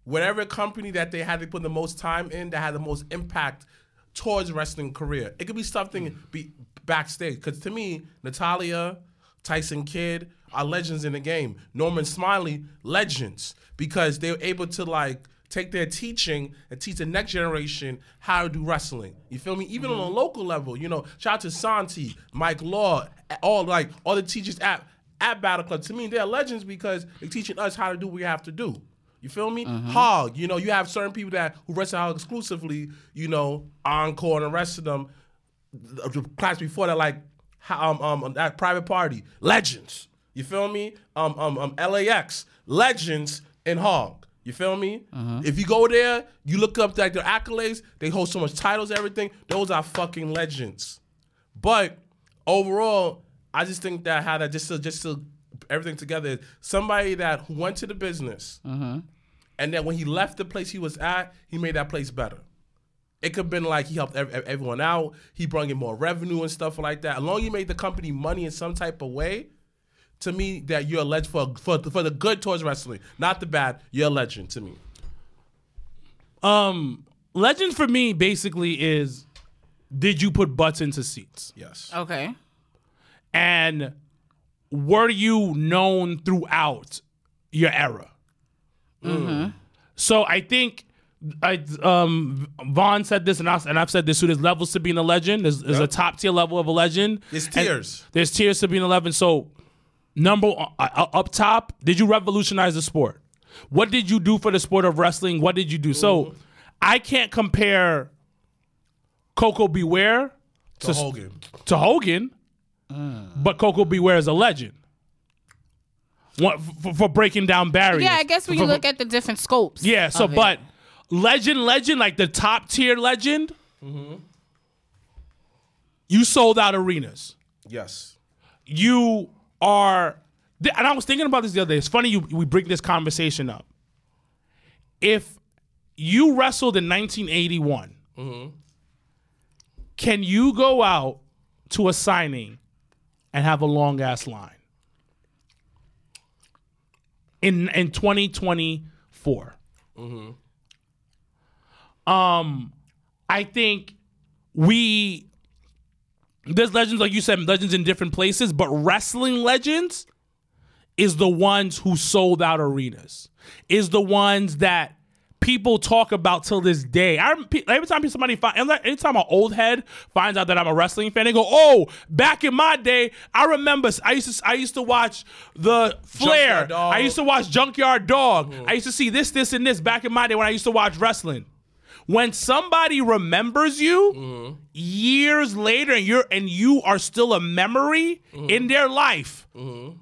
whatever company that they had to put the most time in that had the most impact towards wrestling career. It could be something mm. be backstage. Because to me, Natalya, Tyson Kidd are legends in the game. Norman Smiley, legends. Because they were able to like take their teaching and teach the next generation how to do wrestling. You feel me? Even on a mm-hmm. local level, you know, shout out to Santi, Mike Law, all like all the teachers at at Battle Club. To me, they're legends because they're teaching us how to do what we have to do. You feel me? Hog, you know, you have certain people that who wrestle Hog exclusively, you know, Encore and the rest of them, the class before that, like um, um that private party, legends. You feel me? Um, um, um LAX, legends in Hog. You feel me? If you go there, you look up like their accolades, they hold so much titles, everything. Those are fucking legends. But overall, I just think that how that just to, just to everything together is somebody that went to the business, and then when he left the place he was at, he made that place better. It could have been like he helped ev- ev- everyone out. He brought in more revenue and stuff like that. As long as you made the company money in some type of way, to me, that you're a legend for for, for the good towards wrestling, not the bad. You're a legend to me. Um, legend for me basically is did you put butts into seats? Yes. Okay. And were you known throughout your era? So I think I um Vaughn said this and I and I've said this too. There's levels to being a legend. There's, there's a top tier level of a legend. There's And tiers. There's tiers to being a legend. So number uh, uh, up top, did you revolutionize the sport? What did you do for the sport of wrestling? What did you do? So I can't compare Koko B. Ware To Hogan. to Hogan, but Koko B. Ware is a legend. What, for, for breaking down barriers. Yeah, I guess when you For- look at the different scopes. yeah. So, of but legend, legend, like the top tier legend, Hmm. you sold out arenas. Yes. You are, and I was thinking about this the other day. It's funny you we bring this conversation up if you wrestled in 1981, can you go out to a signing and have a long ass line in in 2024? Um, I think we there's legends like you said, legends in different places, but wrestling legends is the ones who sold out arenas, is the ones that people talk about till this day. I every time somebody find, anytime an old head finds out that I'm a wrestling fan, they go, "Oh, back in my day, I remember I used to I used to watch the Flair. I used to watch Junkyard Dog. Mm. I used to see this, this, and this back in my day when I used to watch wrestling." When somebody remembers you mm-hmm. years later, and you're and you are still a memory mm-hmm. in their life, mm-hmm.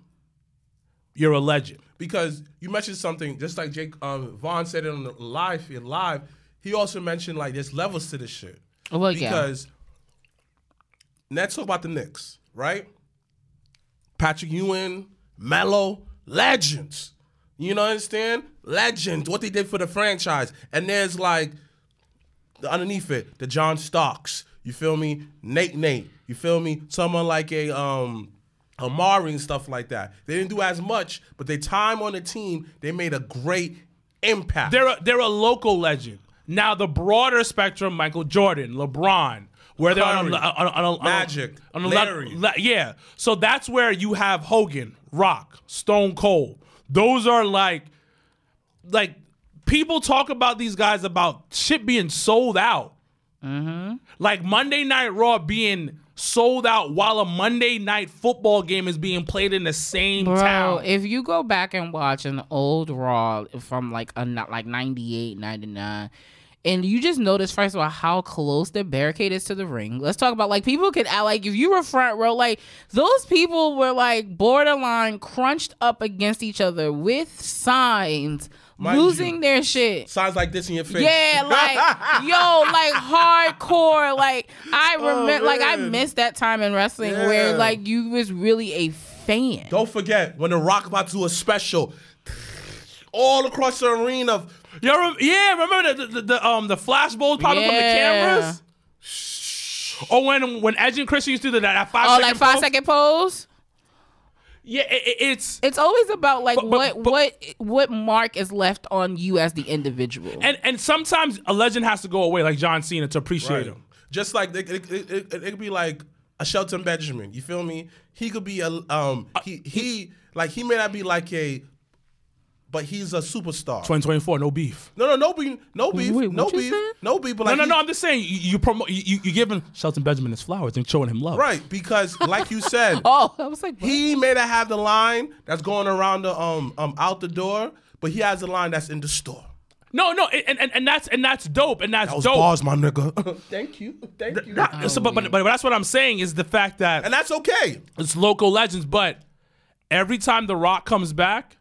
you're a legend. Because you mentioned something just like Jake um, Vaughn said it on the live in live. He also mentioned like there's levels to this shit. Well, yeah. because let's talk about the Knicks, right? Patrick Ewing, Melo, legends. You know, understand? Legends. What they did for the franchise, and there's like the underneath it, the John Starks. You feel me? Nate Nate. You feel me? Someone like a um Amar'e and stuff like that. They didn't do as much, but their time on the team, they made a great impact. They're a, they're a local legend. Now the broader spectrum, Michael Jordan, LeBron, where they're on, a, Curry, on, a, on, a, Magic, on a Larry. le- yeah. So that's where you have Hogan, Rock, Stone Cold. Those are like, like people talk about these guys about shit being sold out. Mm-hmm. Like Monday Night Raw being sold out while a Monday Night Football game is being played in the same Bro, town. if you go back and watch an old Raw from like a not like 98, 99, and you just notice first of all how close the barricade is to the ring. Let's talk about like people could like if you were front row, like those people were like borderline crunched up against each other with signs, losing you. their shit. Signs like this in your face. Yeah, like yo, like hardcore. Like I Oh, remember, like I missed that time in wrestling where like you was really a fan. Don't forget when the Rock about to do a special all across the arena. Yo, yeah, remember the, the, the um the flash bulbs popping from the cameras? Or when when Edge and Christian used to do that, that five Oh, like five pose? second pose. Yeah, it, it- it's It's always about like But- but- what but- what what mark is left on you as the individual. and and sometimes a legend has to go away, like John Cena, to appreciate Right. him. Just like it, it, it, it, it could be like a Shelton Benjamin. You feel me? He could be a um Uh, he he like he may not be like a but he's a superstar. 2024, no beef. No, no, no beef, no beef, Wait, no beef, no beef. But No, like no, he- no. I'm just saying you, you promote you, you you giving Shelton Benjamin his flowers and showing him love. right because like you said, oh, I was like, what? he may not have the line that's going around the um um out the door, but he has the line that's in the store. No, no, and, and and that's and that's dope, and that's That was dope. bars, my nigga. Thank you, thank you. That- so, but, but but that's what I'm saying is the fact that and that's okay. it's local legends, but every time The Rock comes back,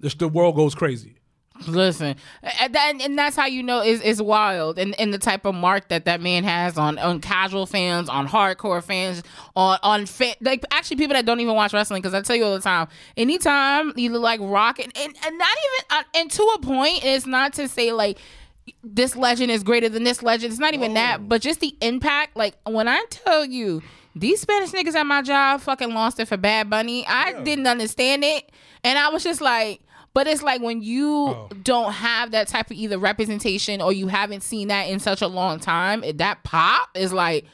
the, the world goes crazy. Listen, and, that, and that's how you know is is wild, and, and the type of mark that that man has on on casual fans, on hardcore fans, on on fa- like actually people that don't even watch wrestling. Because I tell you all the time, anytime you look like Rock, and, and, and not even uh, and to a point, it's not to say like this legend is greater than this legend. It's not even that, but just the impact. Like when I tell you. These Spanish niggas at my job fucking lost it for Bad Bunny. I didn't understand it. And I was just like, but it's like when you Oh. don't have that type of either representation or you haven't seen that in such a long time, that pop is like,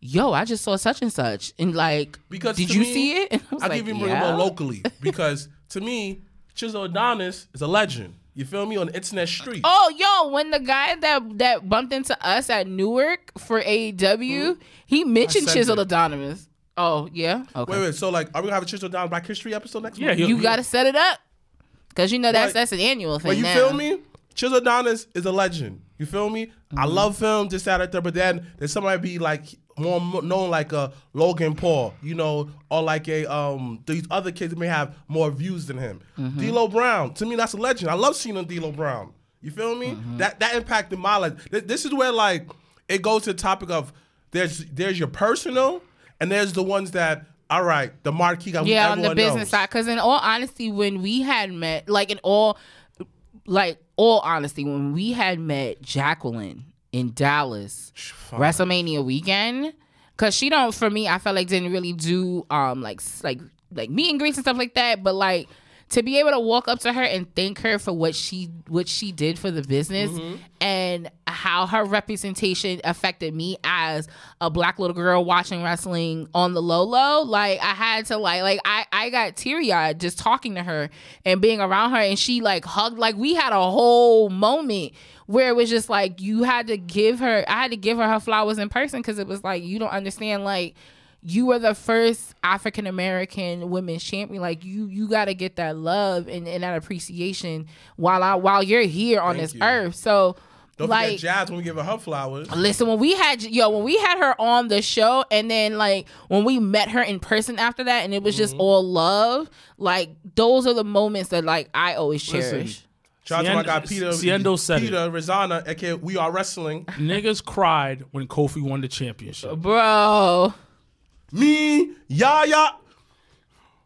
yo, I just saw such and such. And like, Because did you me, see it? And I was I'll like, give you more, yeah. more locally because to me, Chisel Adonis is a legend. You feel me on the internet street. Oh, yo, when the guy that that bumped into us at Newark for AEW, he mentioned sent Chisel it. Adonis. Oh, yeah? Okay. Wait, wait. So like, are we gonna have a Chisel Adonis Black History episode next week? Yeah, month? you- you got to set it up. Because you know that's Right. that's an annual thing. But you now. feel me? Chisel Adonis is a legend. You feel me? I Mm-hmm. love him, this, that, and that. But then there's somebody be like more known like a Logan Paul, you know, or like a um these other kids may have more views than him. Mm-hmm. D'Lo Brown, to me, that's a legend. I love seeing D'Lo Brown. You feel me? Mm-hmm. That that impacted my life. Th- This is where like it goes to the topic of there's there's your personal and there's the ones that all right, the marquee guy. yeah on the business knows. side because in all honesty when we had met like in all like all honesty, when we had met Jacqueline in Dallas, WrestleMania weekend, because she don't for me, I felt like didn't really do um like like like meet and greets and stuff like that, but like to be able to walk up to her and thank her for what she what she did for the business mm-hmm. and how her representation affected me as a black little girl watching wrestling on the low low. Like i had to like like i i got teary-eyed just talking to her and being around her and she like hugged like we had a whole moment where it was just like you had to give her i had to give her her flowers in person because it was like you don't understand like you were the first African American women's champion. Like you, you got to get that love and, and that appreciation while I while you're here on Thank this you. earth. So, Don't like, forget Jazz when we give her her flowers. listen, when we had yo, when we had her on the show, and then like when we met her in person after that, and it was Mm-hmm. just all love. Like those are the moments that like I always Listen, cherish. Shout out to my guy Ciendo- Peter. Ciendo said it. Peter Rizana, aka We Are Wrestling. Niggas cried when Kofi won the championship. Bro, Me, Yaya.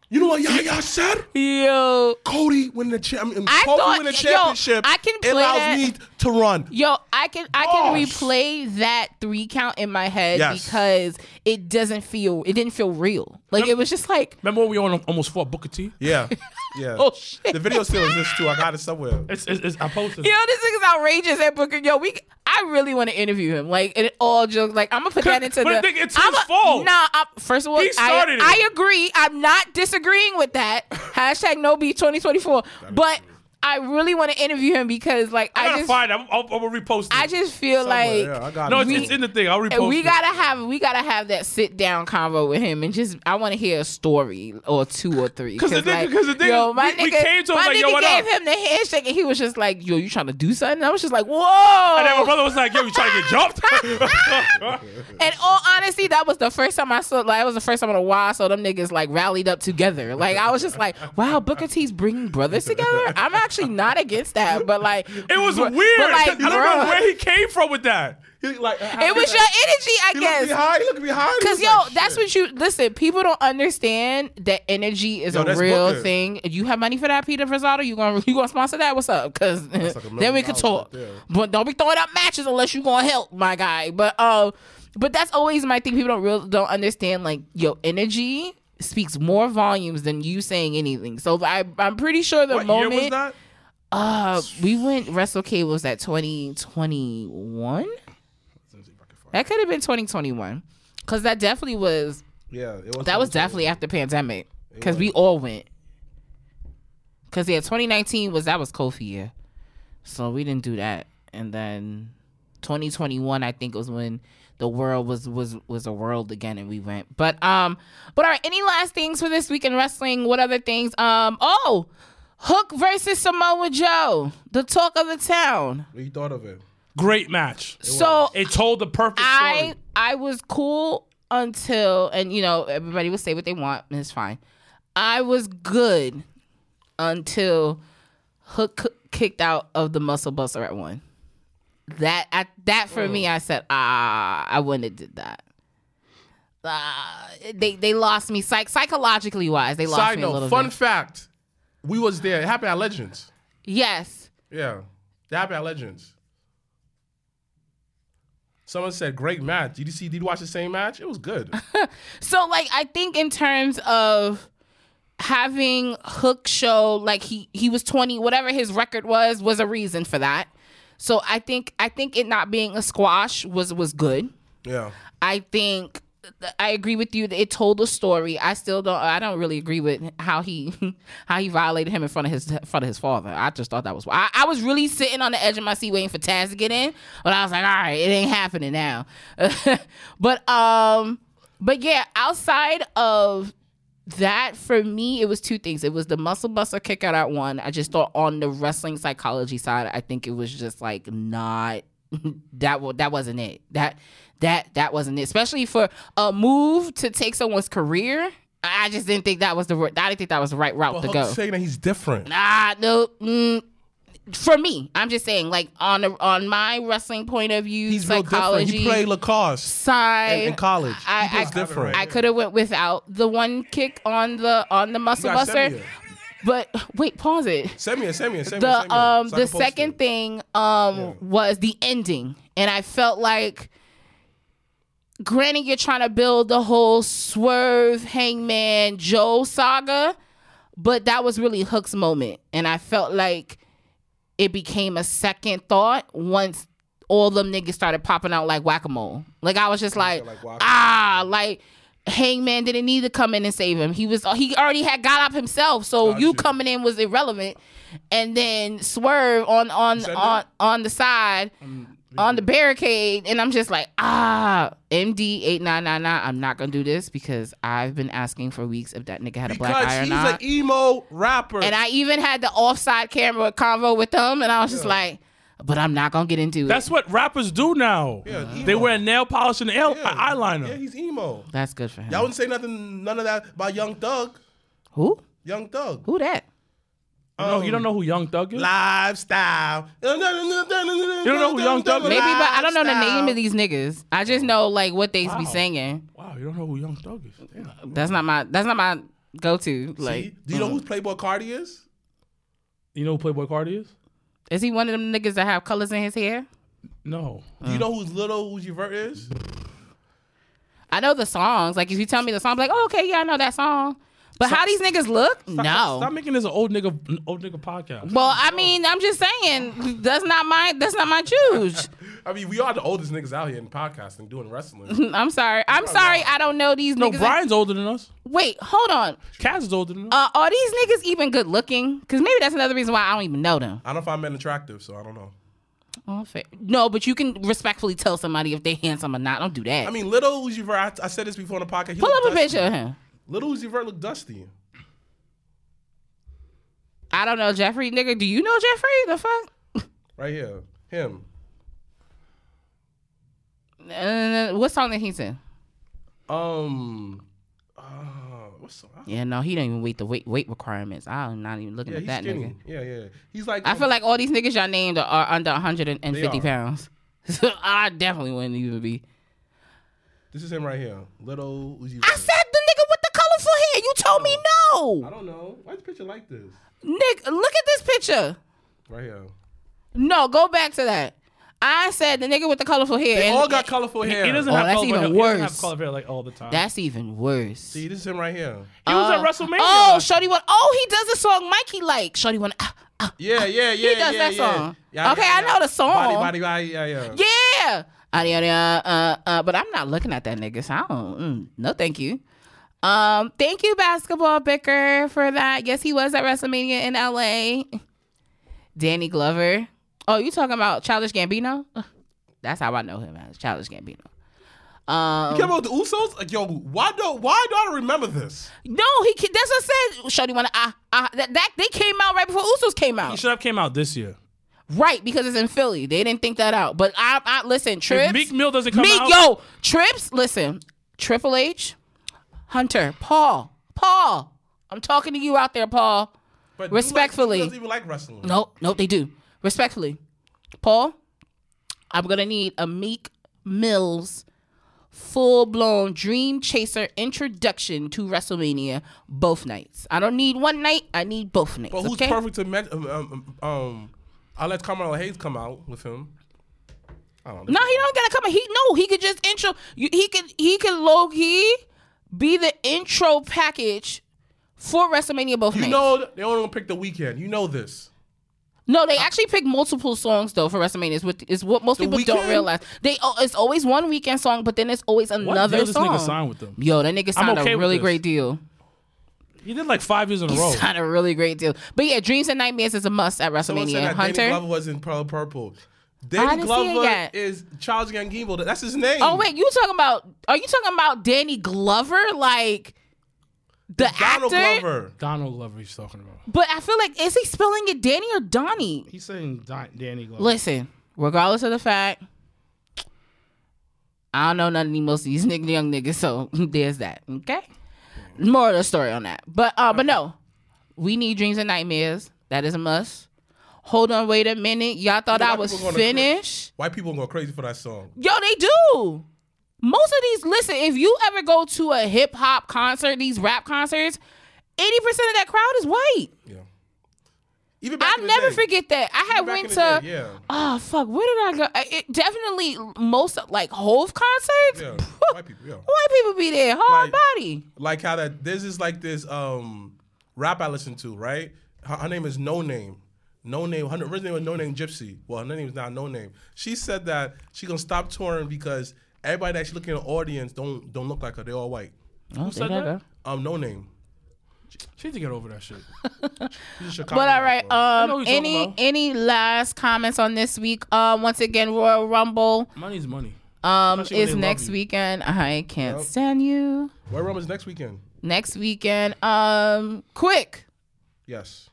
You know what Yaya said? yo, Cody win the cha- I mean, I Kofi thought- win the yo, championship. I can it play allows that. me to run. Yo, I can I can Gosh. replay that three count in my head Yes. because it doesn't feel it didn't feel real. Like it was just like Remember when we on- almost fought Booker T? Yeah, yeah. oh shit. The video still exists too. I got it somewhere. It's, it's, it's I posted. Yo, this thing is outrageous at Booker. Yo, we I really want to interview him. Like it all jokes. Like I'm gonna put that into but the. I think it's I'm his a- fault. Nah, I, first of all, He started I, it. I agree. I'm not disagreeing with that. Hashtag no beat 2024. But I really want to interview him because like I I, gotta just find it. I'm, I'll, I'll repost it. I just feel Somewhere, like yeah, I got no, it's, we- it's in the thing. I'll repost we it. gotta have we gotta have that sit down convo with him and just I want to hear a story or two or three 'Cause the thing- like, 'cause the thing yo my we- we came to him my like, nigga yo, what gave up? him the handshake and he was just like yo you trying to do something I was just like whoa and then my brother was like, "Yo, you trying to get jumped?" and all honesty that was the first time I saw like it was the first time in a while I saw them niggas like rallied up together like I was just like wow Booker T's bringing brothers together I'm actually not against that but like it was but- weird. but, like, I don't know where he came from with that. He, like, it was your energy I He guess looked behind. He looked behind. Cause yo, like, that's what you listen. People don't understand that energy is Yo, a real Booker. thing. You have money for that, Peter Frazado? You gonna you gonna sponsor that? What's up? Cause like then we can talk. right but don't be throwing up matches unless you gonna help, my guy. But um, but that's always my thing. People don't real don't understand. Like yo, energy speaks more volumes than you saying anything. So I I'm pretty sure the What moment year was that? uh we went Wrestle was that 2021. That could have been 2021. Cause that definitely was Yeah, it was. that was definitely after pandemic because we all went. Cause yeah, 2019 was that was Kofi year, so we didn't do that. And then 2021, I think was when the world was was was a world again, and we went. But um, but all right. Any last things for this week in wrestling? What other things? Um, oh, Hook versus Samoa Joe, the talk of the town. What you thought of it? Great match. So It told the perfect I story. I was cool until and you know everybody will say what they want and it's fine. I was good until Hook kicked out of the Muscle Buster at one. That at that for me, I said ah, I wouldn't have did that. Uh, they they lost me psych psychologically wise. They lost Side me a little fun bit. fact: we was there. It happened at Legends. yes, Yeah, it happened at Legends. Someone said, "Great match." Did you see? Did you watch the same match? It was good. So like I think in terms of having Hook show like he he was 20 whatever his record was was a reason for that. So I think I think it not being a squash was was good. yeah, I think I agree with you that it told a story. I still don't I don't really agree with how he how he violated him in front of his in front of his father. I just thought that was I, I was really sitting on the edge of my seat waiting for Taz to get in, but I was like, all right, it ain't happening now. but um but yeah, outside of that for me it was two things. It was the muscle buster kick out at one. I just thought on the wrestling psychology side i think it was just like not that that wasn't it. That that that wasn't it. Especially for a move to take someone's career i just didn't think that was the i didn't think that was the right route to Hook go. saying that he's different. nah no mm, for me i'm just saying like on a, on my wrestling point of view He's real different. psychology He played lacrosse side in, in college. I- he was I- different. I could have went without the one kick on the on the muscle buster. But wait, pause it. Send me. Send me. Send me. The um so the second it. thing um was the ending, and I felt like. Granted, you're trying to build the whole swerve, hangman, Joe saga, but that was really Hook's moment, and I felt like it became a second thought once all them niggas started popping out like whack a mole. Like I was just like, like ah, like Hangman didn't need to come in and save him. He was he already had got up himself, so you coming in was irrelevant. And then Swerve on on on that? on the side. On the barricade, and I'm just like, ah, MD eight nine nine nine. I'm not gonna do this because I've been asking for weeks if that nigga had a black Because eye or he's not. an emo rapper. And I even had the offside camera convo with them, and I was just like, but I'm not gonna get into it. That's what rappers do now. Yeah, they wear nail polish and el- yeah. eyeliner. Yeah, he's emo. That's good for him. Y'all wouldn't say nothing, none of that about Young Thug. Who? Young Thug. Who that? You, know, you don't know who um, Young Thug is? Lifestyle. You don't know who Young Thug is? Maybe, but I don't know the name of these niggas. I just know like what they be Wow. singing. Wow, you don't know who Young Thug is? Damn. That's not my. That's not my go-to. Like, See? Do you know uh-huh. who Playboi Carti is? You know who Playboi Carti is? is he one of them niggas that have colors in his hair? No. Do you know who's Little Uzi Vert is? I know the songs. Like, if you tell me the song, I'm like, oh, okay, yeah, I know that song. But how these niggas look? Stop, no. Stop making this an old nigga old nigga podcast. Well, I mean, I'm just saying that's not my that's not my juice. I mean, we are the oldest niggas out here in podcasting doing wrestling. I'm sorry. I'm sorry. I don't know these niggas. no, niggas. Brian's older than us. Wait, hold on. Kaz is older than us. Uh, are these niggas even good looking? Because maybe that's another reason why I don't even know them. I don't find men attractive, so I don't know. Oh, fair. No, but you can respectfully tell somebody if they handsome or not. Don't do that. I mean, Little Uzi Vert, I, I said this before on the podcast. he pull up a picture of him. Little Uzi Vert look dusty. I don't know Jeffrey, nigga. Do you know Jeffrey? The fuck? Right here. Him. Uh, what song did he sing? Um. Uh, what's the, Yeah, no, he didn't even wait the weight weight requirements. I'm not even looking yeah, at that skinny. nigga. Yeah, yeah. He's like. I feel like all these niggas y'all named are, are under 150 pounds. So I definitely wouldn't even be. this is him right here. Little Uzi. I said colorful hair. You told me no. I don't know. Why is the picture like this? Nick, look at this picture. Right here. No, go back to that. I said the nigga with the colorful hair. They and- all got colorful hair. he doesn't Oh, have that's color even hair. He doesn't have worse. color hair like all the time. That's even worse. See, this is him right here. he was Uh, at WrestleMania. Oh, last- Shorty want. Oh, he does the song Mikey like. Shorty want. Ah, ah. Yeah, yeah, yeah. He does yeah, that yeah. song. Yeah, Okay, yeah, I yeah. know the song. Body, body, body. Yeah, yeah. Yeah. Uh, yeah, yeah, uh, uh, but I'm not looking at that nigga. So I don't. Mm, no, thank you. Um, thank you, basketball bicker, for that. Yes, he was at WrestleMania in LA. Danny Glover. Oh, you talking about Childish Gambino? That's how I know him as Childish Gambino. Um, You came out with the Usos? Like, yo, why don't why do I remember this? no, he. That's what I said. Shorty wanna ah ah. That, that they came out right before Usos came out. he should have came out this year. Right, because it's in Philly. They didn't think that out. But I, I listen, Trips. If Meek Mill doesn't come Meek, out, yo, Trips, listen. Triple H, Hunter, Paul, Paul. I'm talking to you out there, Paul. But Respectfully. doesn't even like wrestling. Nope, nope, they do. Respectfully, Paul, I'm gonna need a Meek Mills full blown Dream Chaser introduction to WrestleMania both nights. I don't need one night. I need both nights. But who's okay? perfect to met? Um, um, um, I'll let Carmelo Hayes come out with him. I don't know. No, he don't gotta come. He no, he could just intro. You, he could he could low key be the intro package for WrestleMania both You nights. know they only gonna pick the weekend. You know this. no, they actually pick multiple songs though for WrestleMania. Is what is what most The people don't realize. They oh, it's always one weekend song, but then it's always another what another deal this song. nigga signed with them? Yo, that nigga signed okay a really great deal. He did like five years in a He row. signed a really great deal. But yeah, Dreams and Nightmares is a must at Someone said WrestleMania. that Danny Hunter. Glover was in Pearl Purple. I Danny didn't see it Glover yet. is Charles Gambino. That's his name. Oh wait, you talking about? Are you talking about Danny Glover, like the Donald actor? Glover. Donald Glover he's talking about. But I feel like is he spelling it Danny or Donnie? He's saying Don- Danny Glover. Listen, regardless of the fact, I don't know none of these most of these nigga, young niggas, so there's that. Okay, more of the story on that. But uh, but no, we need dreams and nightmares. That is a must. Hold on, wait a minute. Y'all thought You know I was finished. White people go crazy for that song. Yo, they do. Most of these, listen, if you ever go to a hip hop concert, these rap concerts, eighty percent of that crowd is white. Yeah. Even I'll never day. forget that. I had went to. day, yeah. Oh fuck! Where did I go? It definitely most like Hove concerts. Yeah. White people, yeah. White people be there, hard Like- body. like how that this like this um rap I listen to, right? Her, her name is No Name. No Name. Her original name was No Name Gypsy. Well, her name is now No Name. She said that she gonna stop touring because everybody that she looking in the audience don't don't look like her. They're all white. Oh, said there you that? Um, No Name. She need to get over that shit. She's a Chicago But all right, rapper. um, who you're talking any any last comments on this week? Um, once again, Royal Rumble Money's money. um Especially when is they love next weekend. I can't Yep. stand you. Royal Rumble is next weekend. Next weekend, um, quick. Yes.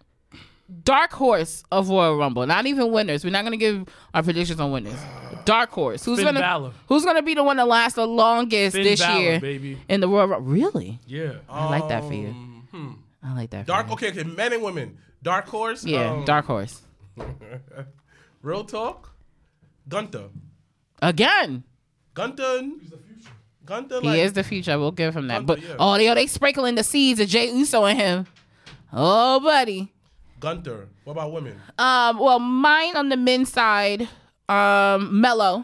Dark horse of Royal Rumble. Not even winners. We're not gonna give our predictions on winners. Dark horse. Who's Finn gonna Balor. Who's gonna be the one to last the longest Finn this Balor, year baby. in the Royal Rumble? Really? Yeah. I like that for you. Um, hmm. I like that. Dark. For Okay, okay. Men and women. Dark horse. Yeah, um, dark horse. Real talk. Gunther. Again. Gunther. He's the future. Gunther. He is the future. We'll give him that. Gunther, But yeah. oh, they they sprinkling the seeds of Jay Uso in him. Oh, buddy. Gunther. What about women? Um, well, mine on the men's side, um, Melo.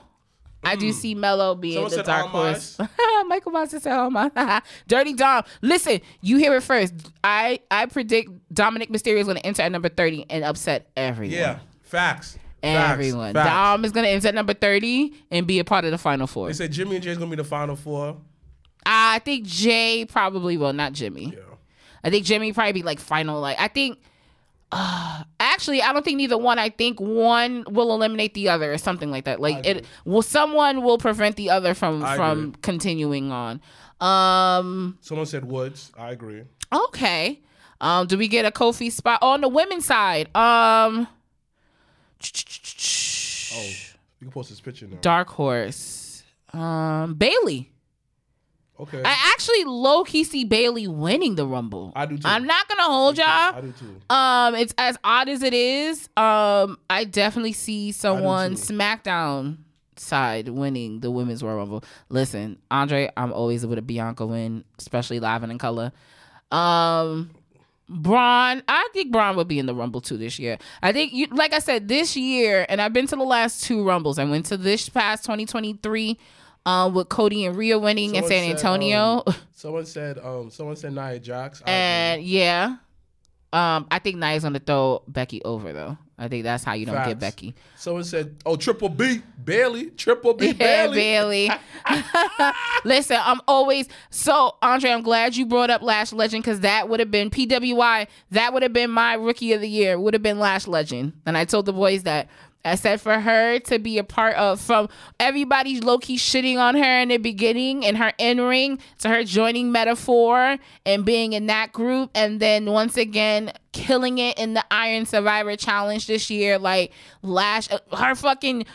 I do see Melo being Someone the dark horse. Michael Myers said Omos. Dirty Dom. Listen, you hear it first. I I predict Dominik Mysterio is going to enter at number thirty and upset everyone. Yeah. Facts. Everyone. Facts. Dom is going to enter at number 30 and be a part of the final four. They said Jimmy and Jay's gonna be the final four. I think Jay probably will, not Jimmy. Yeah. I think Jimmy probably be like final. Like I think. Uh, actually, I don't think neither one. I think one will eliminate the other, or something like that. Like it, well, someone will prevent the other from I from agree. continuing on. Um. Someone said Woods. I agree. Okay. Um. Do we get a Kofi spot on the women's side? Um. Oh, you can post this picture now. Dark horse. Um. Bayley. Okay. I actually low key see Bayley winning the Rumble. I do too. I'm not gonna hold y'all. I do too. Um, it's as odd as it is. Um, I definitely see someone. SmackDown side winning the women's Royal Rumble. Listen, Andre, I'm always with a Bianca win, especially live and in color. Um, Bron, I think Bron would be in the Rumble too this year. I think you, like I said, this year, and I've been to the last two Rumbles. I went to this past 2023. Um, with Cody and Rhea winning in Someone San said, Antonio, um, someone said. Um. Someone said Nia Jax. I agree. And yeah, um, I think Nia's gonna throw Becky over though. I think that's how you don't get Becky. Someone said, "Oh, Triple B, Bayley, Triple B, Yeah, Bayley." Bayley. Listen, I'm always so Andre. I'm glad you brought up Lash Legend because that would have been PWI. That would have been my Rookie of the Year. Would have been Lash Legend. And I told the boys that. I said for her to be a part of from everybody low key shitting on her in the beginning and her in ring to her joining Meta-Four and being in that group and then once again killing it in the Iron Survivor Challenge this year. Like Lash, her fucking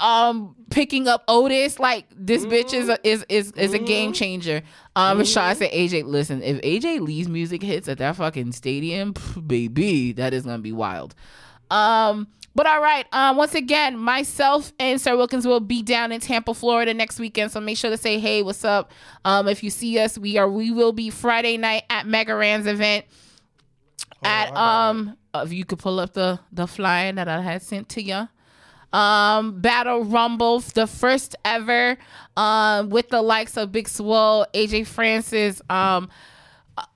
um picking up Otis like this bitch is a, is is is a game changer. Um, Rashad said AJ, listen, if AJ Lee's music hits at that fucking stadium, baby, that is gonna be wild. Um, but all right. Um, once again, myself and Sir Wilkins will be down in Tampa, Florida next weekend. So make sure to say, hey, what's up? Um, if you see us, we are we will be Friday night at Megaran's event at I um if you could pull up the the flyer that I had sent to you. Um, Battle Rumble, the first ever, um, with the likes of Big Swole, AJ Francis, um,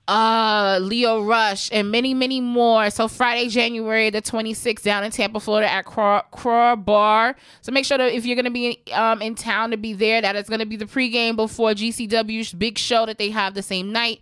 uh, Lio Rush, and many, many more. So Friday, January the 26th, down in Tampa, Florida, at Craw, Bar. So make sure that if you're gonna be um in town to be there, that it's gonna be the pregame before GCW's big show that they have the same night.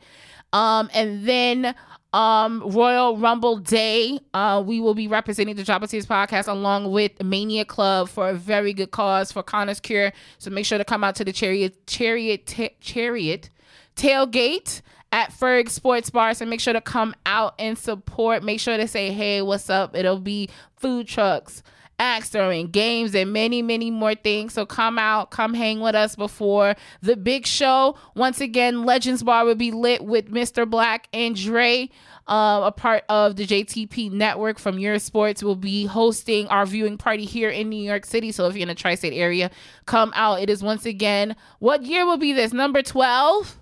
Um, and then um Royal Rumble Day. Uh, we will be representing the Drop of Tears podcast along with Mania Club for a very good cause for Connor's Cure. So make sure to come out to the Chariot Chariot Chariot tailgate at Ferg Sports Bar. So make sure to come out and support. Make sure to say, hey, what's up? It'll be food trucks, axe throwing, games, and many, many more things. So come out, come hang with us before the big show. Once again, Legends Bar will be lit with Mr. Black and Dre. Um, a part of the JTP network from Your Sports will be hosting our viewing party here in New York City. So if you're in the tri state area, come out. It is once again, what year will be this? Number 12?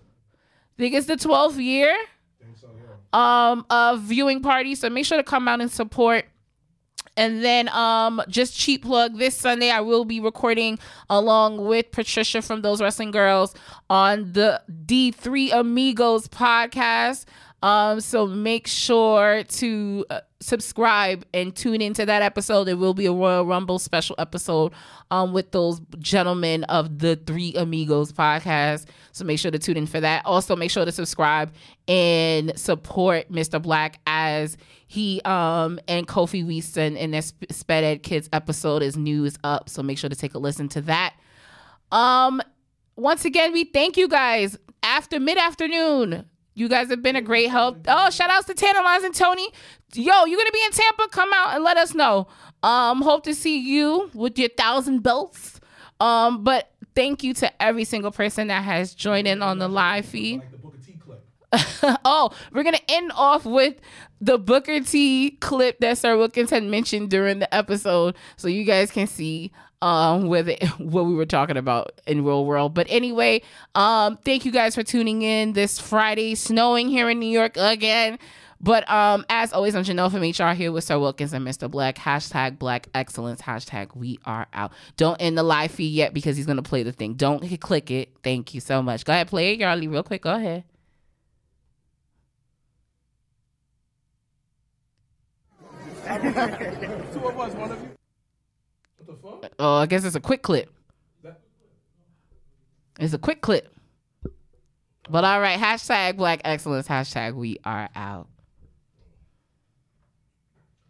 Think it's the 12th year. um a viewing party. So make sure to come out and support. And then um just cheap plug this Sunday I will be recording along with Patricia from Those Wrestling Girls on the D3 Amigos podcast. Um so make sure to uh, subscribe and tune into that episode. It will be a Royal Rumble special episode um with those gentlemen of the Three Amigos podcast. So make sure to tune in for that. Also make sure to subscribe and support Mr. Black as he um and Kofi Weaston in their Sp- Sped Ed Kids episode is news up. So make sure to take a listen to that. Um once again, we thank you guys after mid afternoon. You guys have been a great help. Oh, shout outs to Tanner, Tantalize and Tony. Yo, you're gonna be in Tampa? Come out and let us know. Um, hope to see you with your thousand belts. Um, but thank you to every single person that has joined in on the live feed. Like the Booker T clip. oh, we're gonna end off with the Booker T clip that Sir Wilkins had mentioned during the episode, so you guys can see um with it, what we were talking about in real world. But anyway, um, thank you guys for tuning in this Friday. Snowing here in New York again. But um, as always, I'm Janelle from HR here with Sir Wilkins and Mr. Black. Hashtag Black Excellence. Hashtag We Are Out. Don't end the live feed yet because he's gonna play the thing. Don't click it. Thank you so much. Go ahead, play it, Yarly, real quick. Go ahead. Two of us, one of you. Oh, I guess it's a quick clip. It's a quick clip. But all right, hashtag black excellence, hashtag we are out.